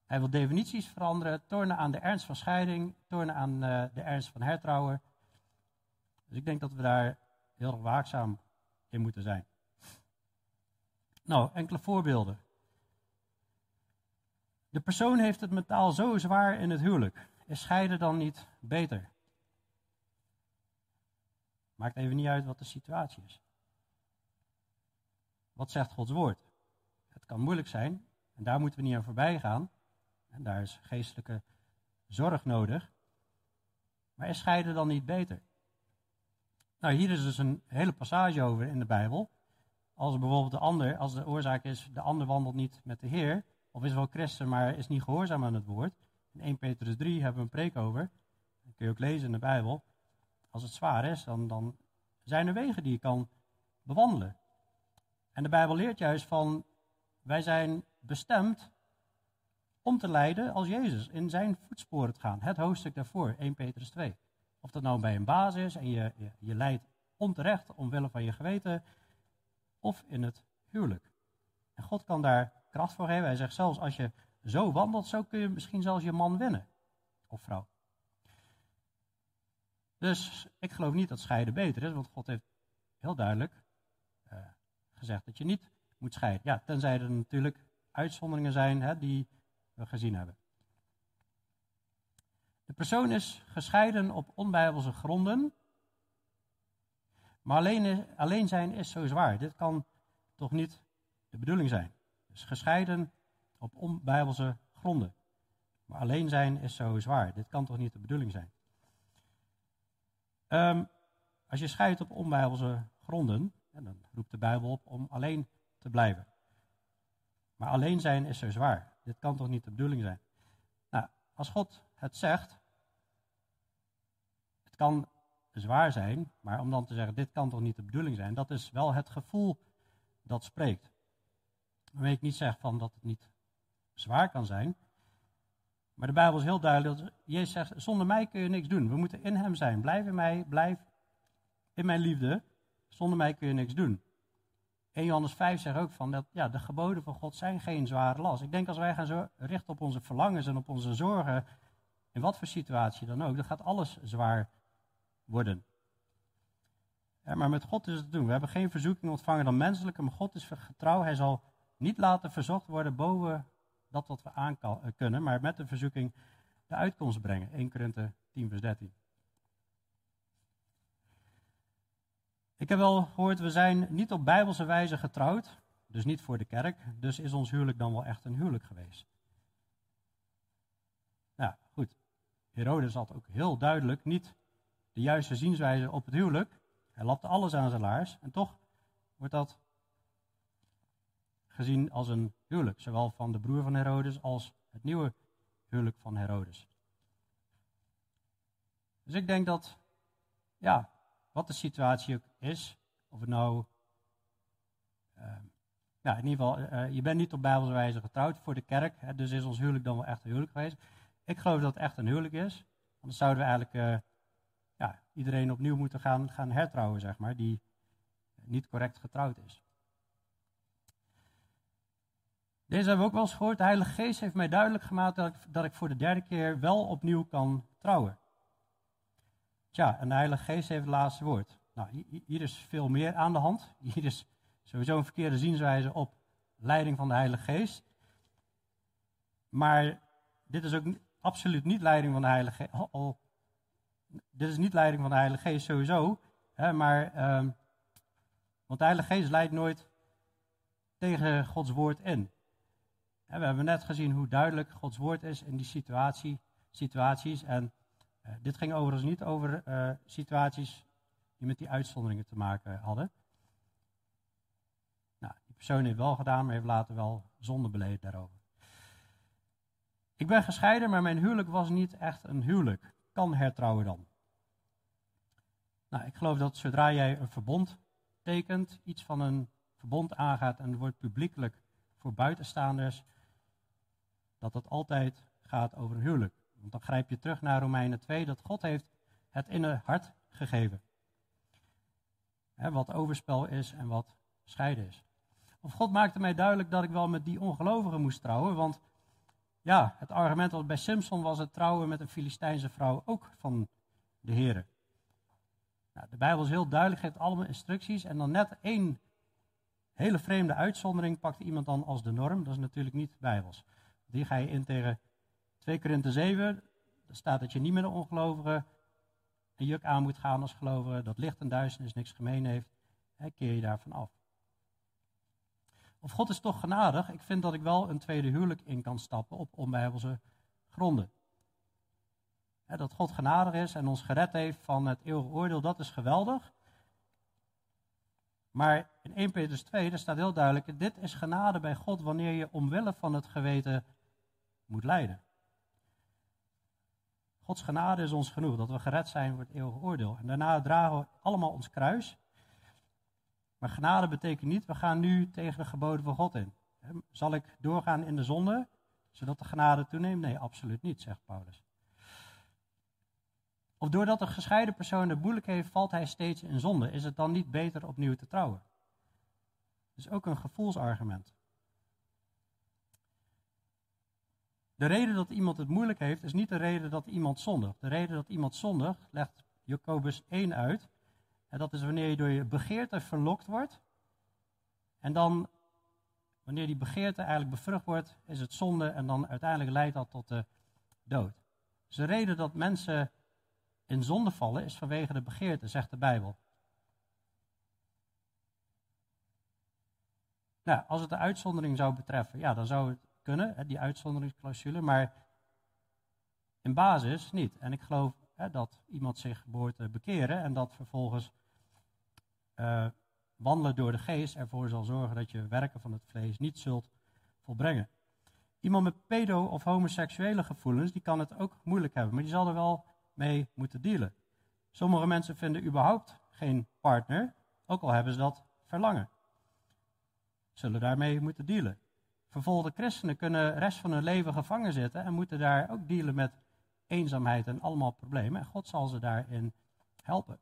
Hij wil definities veranderen, tornen aan de ernst van scheiding, tornen aan uh, de ernst van hertrouwen. Dus ik denk dat we daar heel waakzaam in moeten zijn. Nou, enkele voorbeelden. De persoon heeft het mentaal zo zwaar in het huwelijk. Is scheiden dan niet beter? Maakt even niet uit wat de situatie is. Wat zegt Gods woord? Het kan moeilijk zijn en daar moeten we niet aan voorbij gaan. En daar is geestelijke zorg nodig. Maar is scheiden dan niet beter? Nou, hier is dus een hele passage over in de Bijbel. Als bijvoorbeeld de ander, als de oorzaak is, de ander wandelt niet met de Heer, of is wel christen, maar is niet gehoorzaam aan het woord. In 1 Petrus 3 hebben we een preek over. Dat kun je ook lezen in de Bijbel. Als het zwaar is, dan, dan zijn er wegen die je kan bewandelen. En de Bijbel leert juist van, wij zijn bestemd om te leiden als Jezus, in zijn voetsporen te gaan. Het hoofdstuk daarvoor, 1 Petrus 2. Of dat nou bij een baas is en je, je, je leidt onterecht omwille van je geweten, of in het huwelijk. En God kan daar kracht voor geven. Hij zegt zelfs als je zo wandelt, zo kun je misschien zelfs je man winnen. Of vrouw. Dus ik geloof niet dat scheiden beter is, want God heeft heel duidelijk uh, gezegd dat je niet moet scheiden. Ja, tenzij er natuurlijk uitzonderingen zijn hè, die we gezien hebben. De persoon is gescheiden op onbijbelse gronden. Maar alleen, alleen zijn is zo zwaar. Dit kan toch niet de bedoeling zijn. Gescheiden op onbijbelse gronden. Maar alleen zijn is zo zwaar. Dit kan toch niet de bedoeling zijn. Um, als je scheidt op onbijbelse gronden, dan roept de Bijbel op om alleen te blijven. Maar alleen zijn is zo zwaar. Dit kan toch niet de bedoeling zijn? Nou, als God het zegt, het kan zwaar zijn, maar om dan te zeggen, dit kan toch niet de bedoeling zijn, dat is wel het gevoel dat spreekt. Waarmee ik niet zeg van dat het niet zwaar kan zijn. Maar de Bijbel is heel duidelijk. Jezus zegt, zonder mij kun je niks doen. We moeten in hem zijn. Blijf in mij, blijf in mijn liefde. Zonder mij kun je niks doen. 1 Johannes 5 zegt ook van dat ja, de geboden van God zijn geen zware last. Ik denk als wij gaan richten op onze verlangens en op onze zorgen, in wat voor situatie dan ook, dan gaat alles zwaar worden. Ja, maar met God is het te doen. We hebben geen verzoeking ontvangen dan menselijke, maar God is getrouw. Hij zal niet laten verzocht worden boven dat wat we aan eh, kunnen, maar met de verzoeking de uitkomst brengen. 1 Korinthe 10 vers 13. Ik heb wel gehoord, we zijn niet op bijbelse wijze getrouwd, dus niet voor de kerk, dus is ons huwelijk dan wel echt een huwelijk geweest. Nou, goed. Herodes had ook heel duidelijk niet de juiste zienswijze op het huwelijk. Hij lapte alles aan zijn laars en toch wordt dat gezien als een huwelijk, zowel van de broer van Herodes als het nieuwe huwelijk van Herodes. Dus ik denk dat, ja, wat de situatie ook is, of het nou, uh, in ieder geval, uh, je bent niet op bijbelse wijze getrouwd voor de kerk, hè, dus is ons huwelijk dan wel echt een huwelijk geweest. Ik geloof dat het echt een huwelijk is, anders zouden we eigenlijk uh, ja, iedereen opnieuw moeten gaan, gaan hertrouwen, zeg maar, die niet correct getrouwd is. Deze hebben we ook wel eens gehoord. De Heilige Geest heeft mij duidelijk gemaakt dat ik, dat ik voor de derde keer wel opnieuw kan trouwen. Tja, en de Heilige Geest heeft het laatste woord. Nou, hier is veel meer aan de hand. Hier is sowieso een verkeerde zienswijze op leiding van de Heilige Geest. Maar dit is ook absoluut niet leiding van de Heilige Geest. Al, dit is niet leiding van de Heilige Geest sowieso. Hè, maar, um, want de Heilige Geest leidt nooit tegen Gods woord in. We hebben net gezien hoe duidelijk Gods woord is in die situatie, situaties. En uh, dit ging overigens niet over uh, situaties die met die uitzonderingen te maken hadden. Nou, die persoon heeft wel gedaan, maar heeft later wel zonde beleden daarover. Ik ben gescheiden, maar mijn huwelijk was niet echt een huwelijk. Kan hertrouwen dan? Nou, ik geloof dat zodra jij een verbond tekent, iets van een verbond aangaat en wordt publiekelijk voor buitenstaanders, dat het altijd gaat over huwelijk. Want dan grijp je terug naar Romeinen 2, dat God heeft het in het hart gegeven. He, wat overspel is en wat scheiden is. Of God maakte mij duidelijk dat ik wel met die ongelovigen moest trouwen, want ja, het argument was bij Simpson was het trouwen met een Filistijnse vrouw ook van de heren. Nou, de Bijbel is heel duidelijk, geeft allemaal instructies en dan net één hele vreemde uitzondering pakt iemand dan als de norm. Dat is natuurlijk niet bijbels. Die ga je in tegen 2 Korinthe 7. Daar staat dat je niet met een ongelovige een juk aan moet gaan als gelovige. Dat licht en duisternis niks gemeen heeft. Hè, keer je daarvan af. Of God is toch genadig. Ik vind dat ik wel een tweede huwelijk in kan stappen op onbijbelse gronden. Dat God genadig is en ons gered heeft van het eeuwige oordeel, dat is geweldig. Maar in 1 Petrus 2, daar staat heel duidelijk, dit is genade bij God wanneer je omwille van het geweten moet lijden. Gods genade is ons genoeg, dat we gered zijn voor het eeuwige oordeel. En daarna dragen we allemaal ons kruis. Maar genade betekent niet, we gaan nu tegen de geboden van God in. Zal ik doorgaan in de zonde, zodat de genade toeneemt? Nee, absoluut niet, zegt Paulus. Of doordat een gescheiden persoon het moeilijk heeft, valt hij steeds in zonde. Is het dan niet beter opnieuw te trouwen? Dat is ook een gevoelsargument. De reden dat iemand het moeilijk heeft, is niet de reden dat iemand zondigt. De reden dat iemand zondigt, legt Jacobus 1 uit. En dat is wanneer je door je begeerte verlokt wordt. En dan, wanneer die begeerte eigenlijk bevrucht wordt, is het zonde. En dan uiteindelijk leidt dat tot de dood. Dus de reden dat mensen in zonde vallen is vanwege de begeerte, zegt de Bijbel. Nou, als het de uitzondering zou betreffen, ja, dan zou het kunnen, die uitzonderingsclausule, maar in basis niet. En ik geloof hè, dat iemand zich behoort te bekeren en dat vervolgens uh, wandelen door de geest ervoor zal zorgen dat je werken van het vlees niet zult volbrengen. Iemand met pedo- of homoseksuele gevoelens, die kan het ook moeilijk hebben, maar die zal er wel mee moeten dealen. Sommige mensen vinden überhaupt geen partner, ook al hebben ze dat verlangen. Zullen daarmee moeten dealen. Vervolgde christenen kunnen de rest van hun leven gevangen zitten en moeten daar ook dealen met eenzaamheid en allemaal problemen. En God zal ze daarin helpen.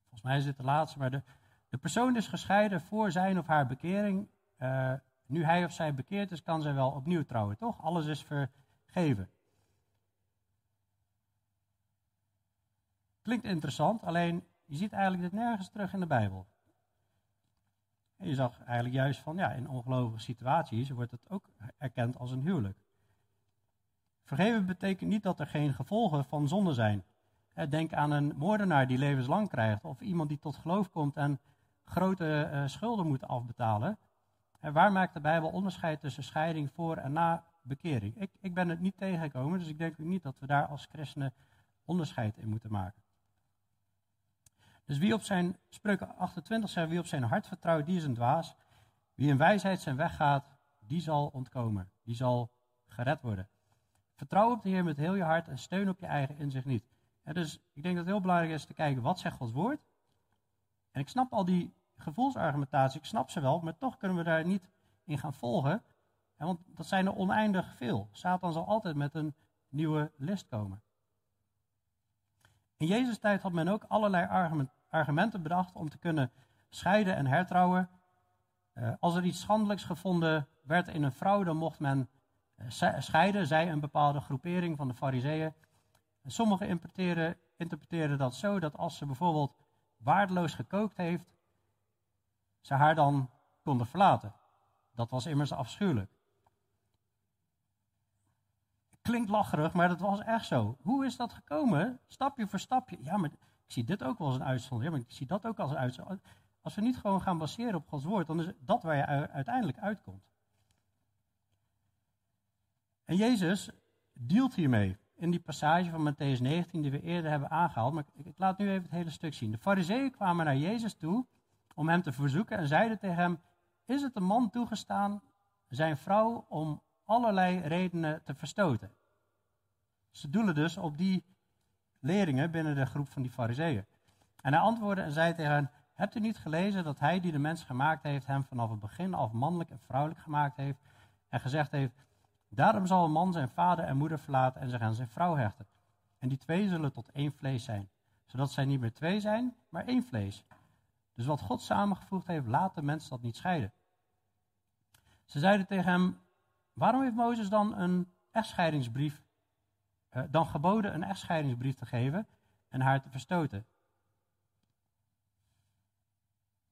Volgens mij is dit de laatste, maar de, de persoon is gescheiden voor zijn of haar bekering. Uh, nu hij of zij bekeerd is, kan zij wel opnieuw trouwen, toch? Alles is vergeven. Klinkt interessant, alleen je ziet eigenlijk dit nergens terug in de Bijbel. Je zag eigenlijk juist van, ja, in ongelovige situaties wordt het ook erkend als een huwelijk. Vergeven betekent niet dat er geen gevolgen van zonde zijn. Denk aan een moordenaar die levenslang krijgt, of iemand die tot geloof komt en grote uh, schulden moet afbetalen. En waar maakt de Bijbel onderscheid tussen scheiding voor en na bekering? Ik, ik ben het niet tegengekomen, dus ik denk niet dat we daar als christenen onderscheid in moeten maken. Dus wie op zijn, spreuken 28 zegt, wie op zijn hart vertrouwt, die is een dwaas. Wie in wijsheid zijn weg gaat, die zal ontkomen. Die zal gered worden. Vertrouw op de Heer met heel je hart en steun op je eigen inzicht niet. dus ik denk dat het heel belangrijk is te kijken, wat zegt Gods woord? En ik snap al die gevoelsargumentatie, ik snap ze wel, maar toch kunnen we daar niet in gaan volgen. want dat zijn er oneindig veel. Satan zal altijd met een nieuwe list komen. In Jezus' tijd had men ook allerlei argumenten bedacht om te kunnen scheiden en hertrouwen. Uh, als er iets schandelijks gevonden werd in een vrouw, dan mocht men uh, scheiden, zij een bepaalde groepering van de fariseeën. Sommigen interpreteren, interpreteren dat zo dat als ze bijvoorbeeld waardeloos gekookt heeft, ze haar dan konden verlaten. Dat was immers afschuwelijk klinkt lacherig, maar dat was echt zo. Hoe is dat gekomen? Stapje voor stapje. Ja, maar ik zie dit ook wel als een uitzondering. Maar ik zie dat ook als een uitzondering. Als we niet gewoon gaan baseren op Gods woord, dan is dat waar je uiteindelijk uitkomt. En Jezus dealt hiermee in die passage van Matthäus 19 die we eerder hebben aangehaald. Maar ik, ik laat nu even het hele stuk zien. De fariseeën kwamen naar Jezus toe om hem te verzoeken en zeiden tegen hem, is het een man toegestaan zijn vrouw om allerlei redenen te verstoten? Ze doelen dus op die leerlingen binnen de groep van die fariseeën. En hij antwoordde en zei tegen hen, hebt u niet gelezen dat hij die de mens gemaakt heeft, hem vanaf het begin af mannelijk en vrouwelijk gemaakt heeft en gezegd heeft, daarom zal een man zijn vader en moeder verlaten en zich aan zijn vrouw hechten. En die twee zullen tot één vlees zijn, zodat zij niet meer twee zijn, maar één vlees. Dus wat God samengevoegd heeft, laat de mens dat niet scheiden. Ze zeiden tegen hem, waarom heeft Mozes dan een echtscheidingsbrief, eh, dan geboden een echtscheidingsbrief te geven en haar te verstoten?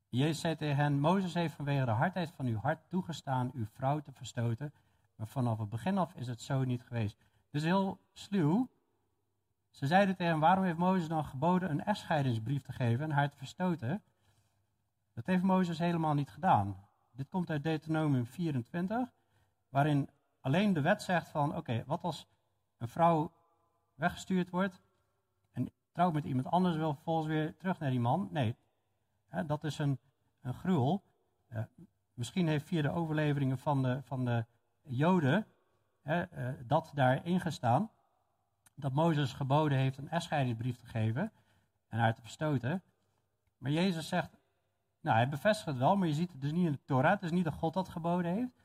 Jezus zei tegen hen, Mozes heeft vanwege de hardheid van uw hart toegestaan uw vrouw te verstoten, maar vanaf het begin af is het zo niet geweest. Dus heel sluw. Ze zeiden tegen hem, waarom heeft Mozes dan geboden een echtscheidingsbrief te geven en haar te verstoten? Dat heeft Mozes helemaal niet gedaan. Dit komt uit Deuteronomium 24, waarin alleen de wet zegt van, oké, wat als een vrouw weggestuurd wordt en trouwt met iemand anders wil vervolgens weer terug naar die man? Nee, hè, dat is een, een gruwel. Uh, misschien heeft via de overleveringen van de, van de Joden hè, uh, dat daarin gestaan, dat Mozes geboden heeft een echtscheidingsbrief te geven en haar te verstoten. Maar Jezus zegt, nou, hij bevestigt het wel, maar je ziet het dus niet in de Torah. Het is niet dat God dat geboden heeft.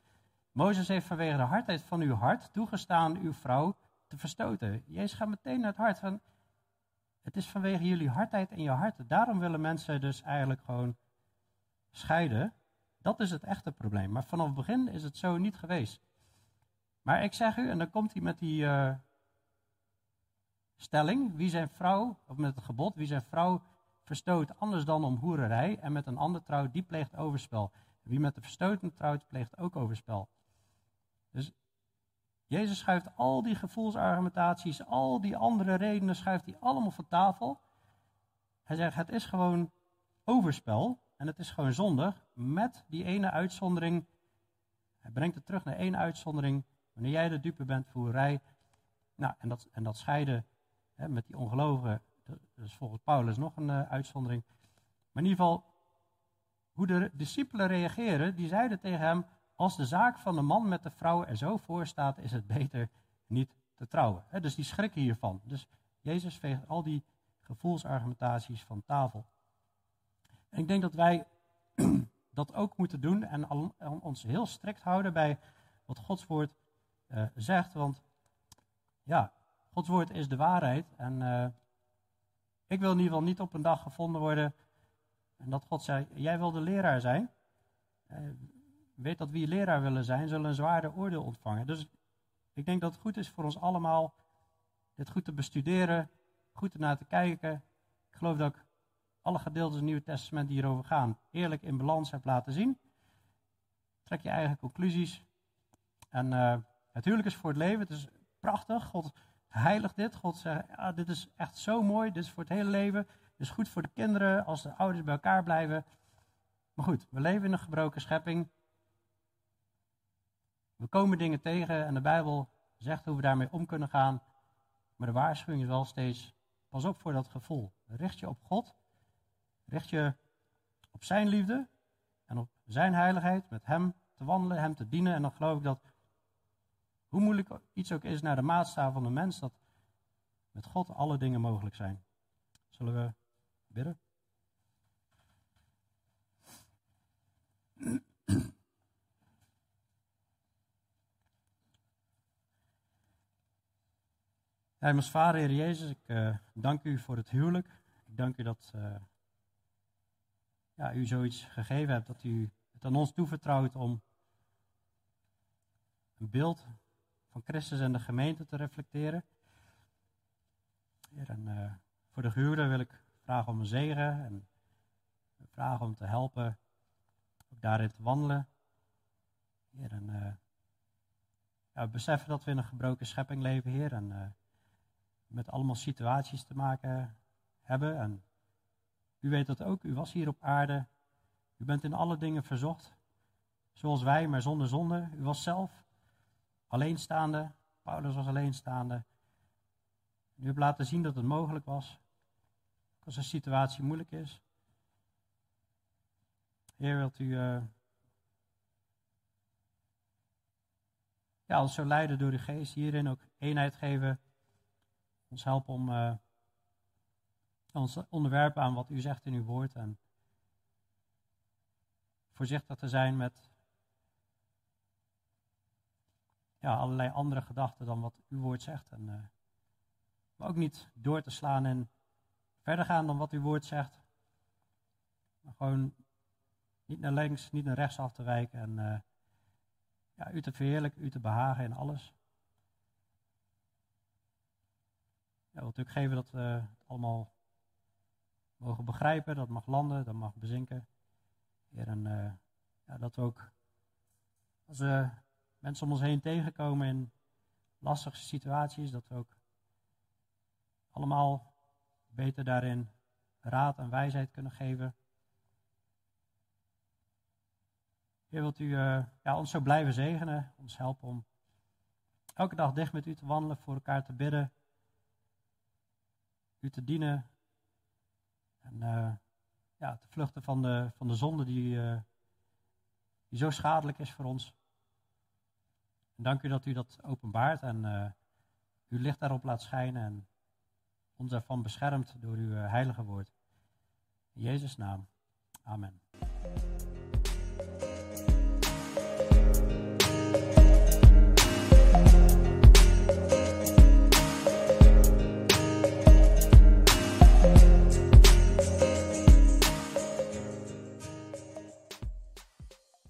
Mozes heeft vanwege de hardheid van uw hart toegestaan uw vrouw te verstoten. Jezus gaat meteen naar het hart van, het is vanwege jullie hardheid in je hart. Daarom willen mensen dus eigenlijk gewoon scheiden. Dat is het echte probleem. Maar vanaf het begin is het zo niet geweest. Maar ik zeg u, en dan komt hij met die uh, stelling, wie zijn vrouw, of met het gebod, wie zijn vrouw verstoot anders dan om hoererij en met een ander trouwt, die pleegt overspel. Wie met de verstoten trouwt, pleegt ook overspel. Dus Jezus schuift al die gevoelsargumentaties, al die andere redenen, schuift hij allemaal van tafel. Hij zegt, het is gewoon overspel en het is gewoon zondig met die ene uitzondering. Hij brengt het terug naar één uitzondering. Wanneer jij de dupe bent voor hoerij, nou, en dat, en dat scheiden hè, met die ongelovigen, dat is volgens Paulus nog een uh, uitzondering. Maar in ieder geval, hoe de discipelen reageren, die zeiden tegen hem, als de zaak van de man met de vrouw er zo voor staat, is het beter niet te trouwen. Dus die schrikken hiervan. Dus Jezus veegt al die gevoelsargumentaties van tafel. En ik denk dat wij dat ook moeten doen en ons heel strikt houden bij wat Gods woord uh, zegt. Want ja, Gods woord is de waarheid. En uh, ik wil in ieder geval niet op een dag gevonden worden. En dat God zei: Jij wil de leraar zijn. Uh, weet dat wie leraar willen zijn, zullen een zwaarder oordeel ontvangen. Dus ik denk dat het goed is voor ons allemaal dit goed te bestuderen, goed ernaar te kijken. Ik geloof dat ik alle gedeeltes in het Nieuwe Testament die hierover gaan, eerlijk in balans heb laten zien. Trek je eigen conclusies. En uh, het is voor het leven. Het is prachtig. God heiligt dit. God zegt, dit is echt zo mooi. Dit is voor het hele leven. Dit is goed voor de kinderen als de ouders bij elkaar blijven. Maar goed, we leven in een gebroken schepping. We komen dingen tegen en de Bijbel zegt hoe we daarmee om kunnen gaan. Maar de waarschuwing is wel steeds, pas op voor dat gevoel. Richt je op God. Richt je op zijn liefde en op zijn heiligheid. Met hem te wandelen, hem te dienen. En dan geloof ik dat, hoe moeilijk iets ook is naar de maatstaf van de mens, dat met God alle dingen mogelijk zijn. Zullen we bidden? Hemels Vader, Heer Jezus, ik uh, dank u voor het huwelijk. Ik dank u dat uh, ja, u zoiets gegeven hebt, dat u het aan ons toevertrouwt om een beeld van Christus en de gemeente te reflecteren. Heer, en uh, voor de gehuwde wil ik vragen om een zegen en vragen om te helpen ook daarin te wandelen. Heer, en ja, we beseffen dat we in een gebroken schepping leven, Heer, en met allemaal situaties te maken hebben. En u weet dat ook, u was hier op aarde. U bent in alle dingen verzocht, zoals wij, maar zonder zonde. U was zelf alleenstaande, Paulus was alleenstaande. U hebt laten zien dat het mogelijk was. Als een situatie moeilijk is. Heer, wilt u uh, ja, ons zo leiden door uw geest. Hierin ook eenheid geven. Ons helpen om uh, ons onderwerpen aan wat u zegt in uw woord. En voorzichtig te zijn met ja, allerlei andere gedachten dan wat uw woord zegt. En, uh, maar ook niet door te slaan en verder gaan dan wat uw woord zegt. Maar gewoon niet naar links, niet naar rechts af te wijken. En uh, ja, u te verheerlijken, u te behagen in alles. Ja, wil natuurlijk geven dat we het allemaal mogen begrijpen, dat mag landen, dat mag bezinken. En uh, ja, dat we ook als we mensen om ons heen tegenkomen in lastige situaties, dat we ook allemaal beter daarin raad en wijsheid kunnen geven. Heer, wilt u uh, ja, ons zo blijven zegenen, ons helpen om elke dag dicht met u te wandelen, voor elkaar te bidden, u te dienen en uh, ja, te vluchten van de, van de zonde die, uh, die zo schadelijk is voor ons. En dank u dat u dat openbaart en uw licht daarop laat schijnen en ons ervan beschermt door uw heilige woord. In Jezus' naam. Amen.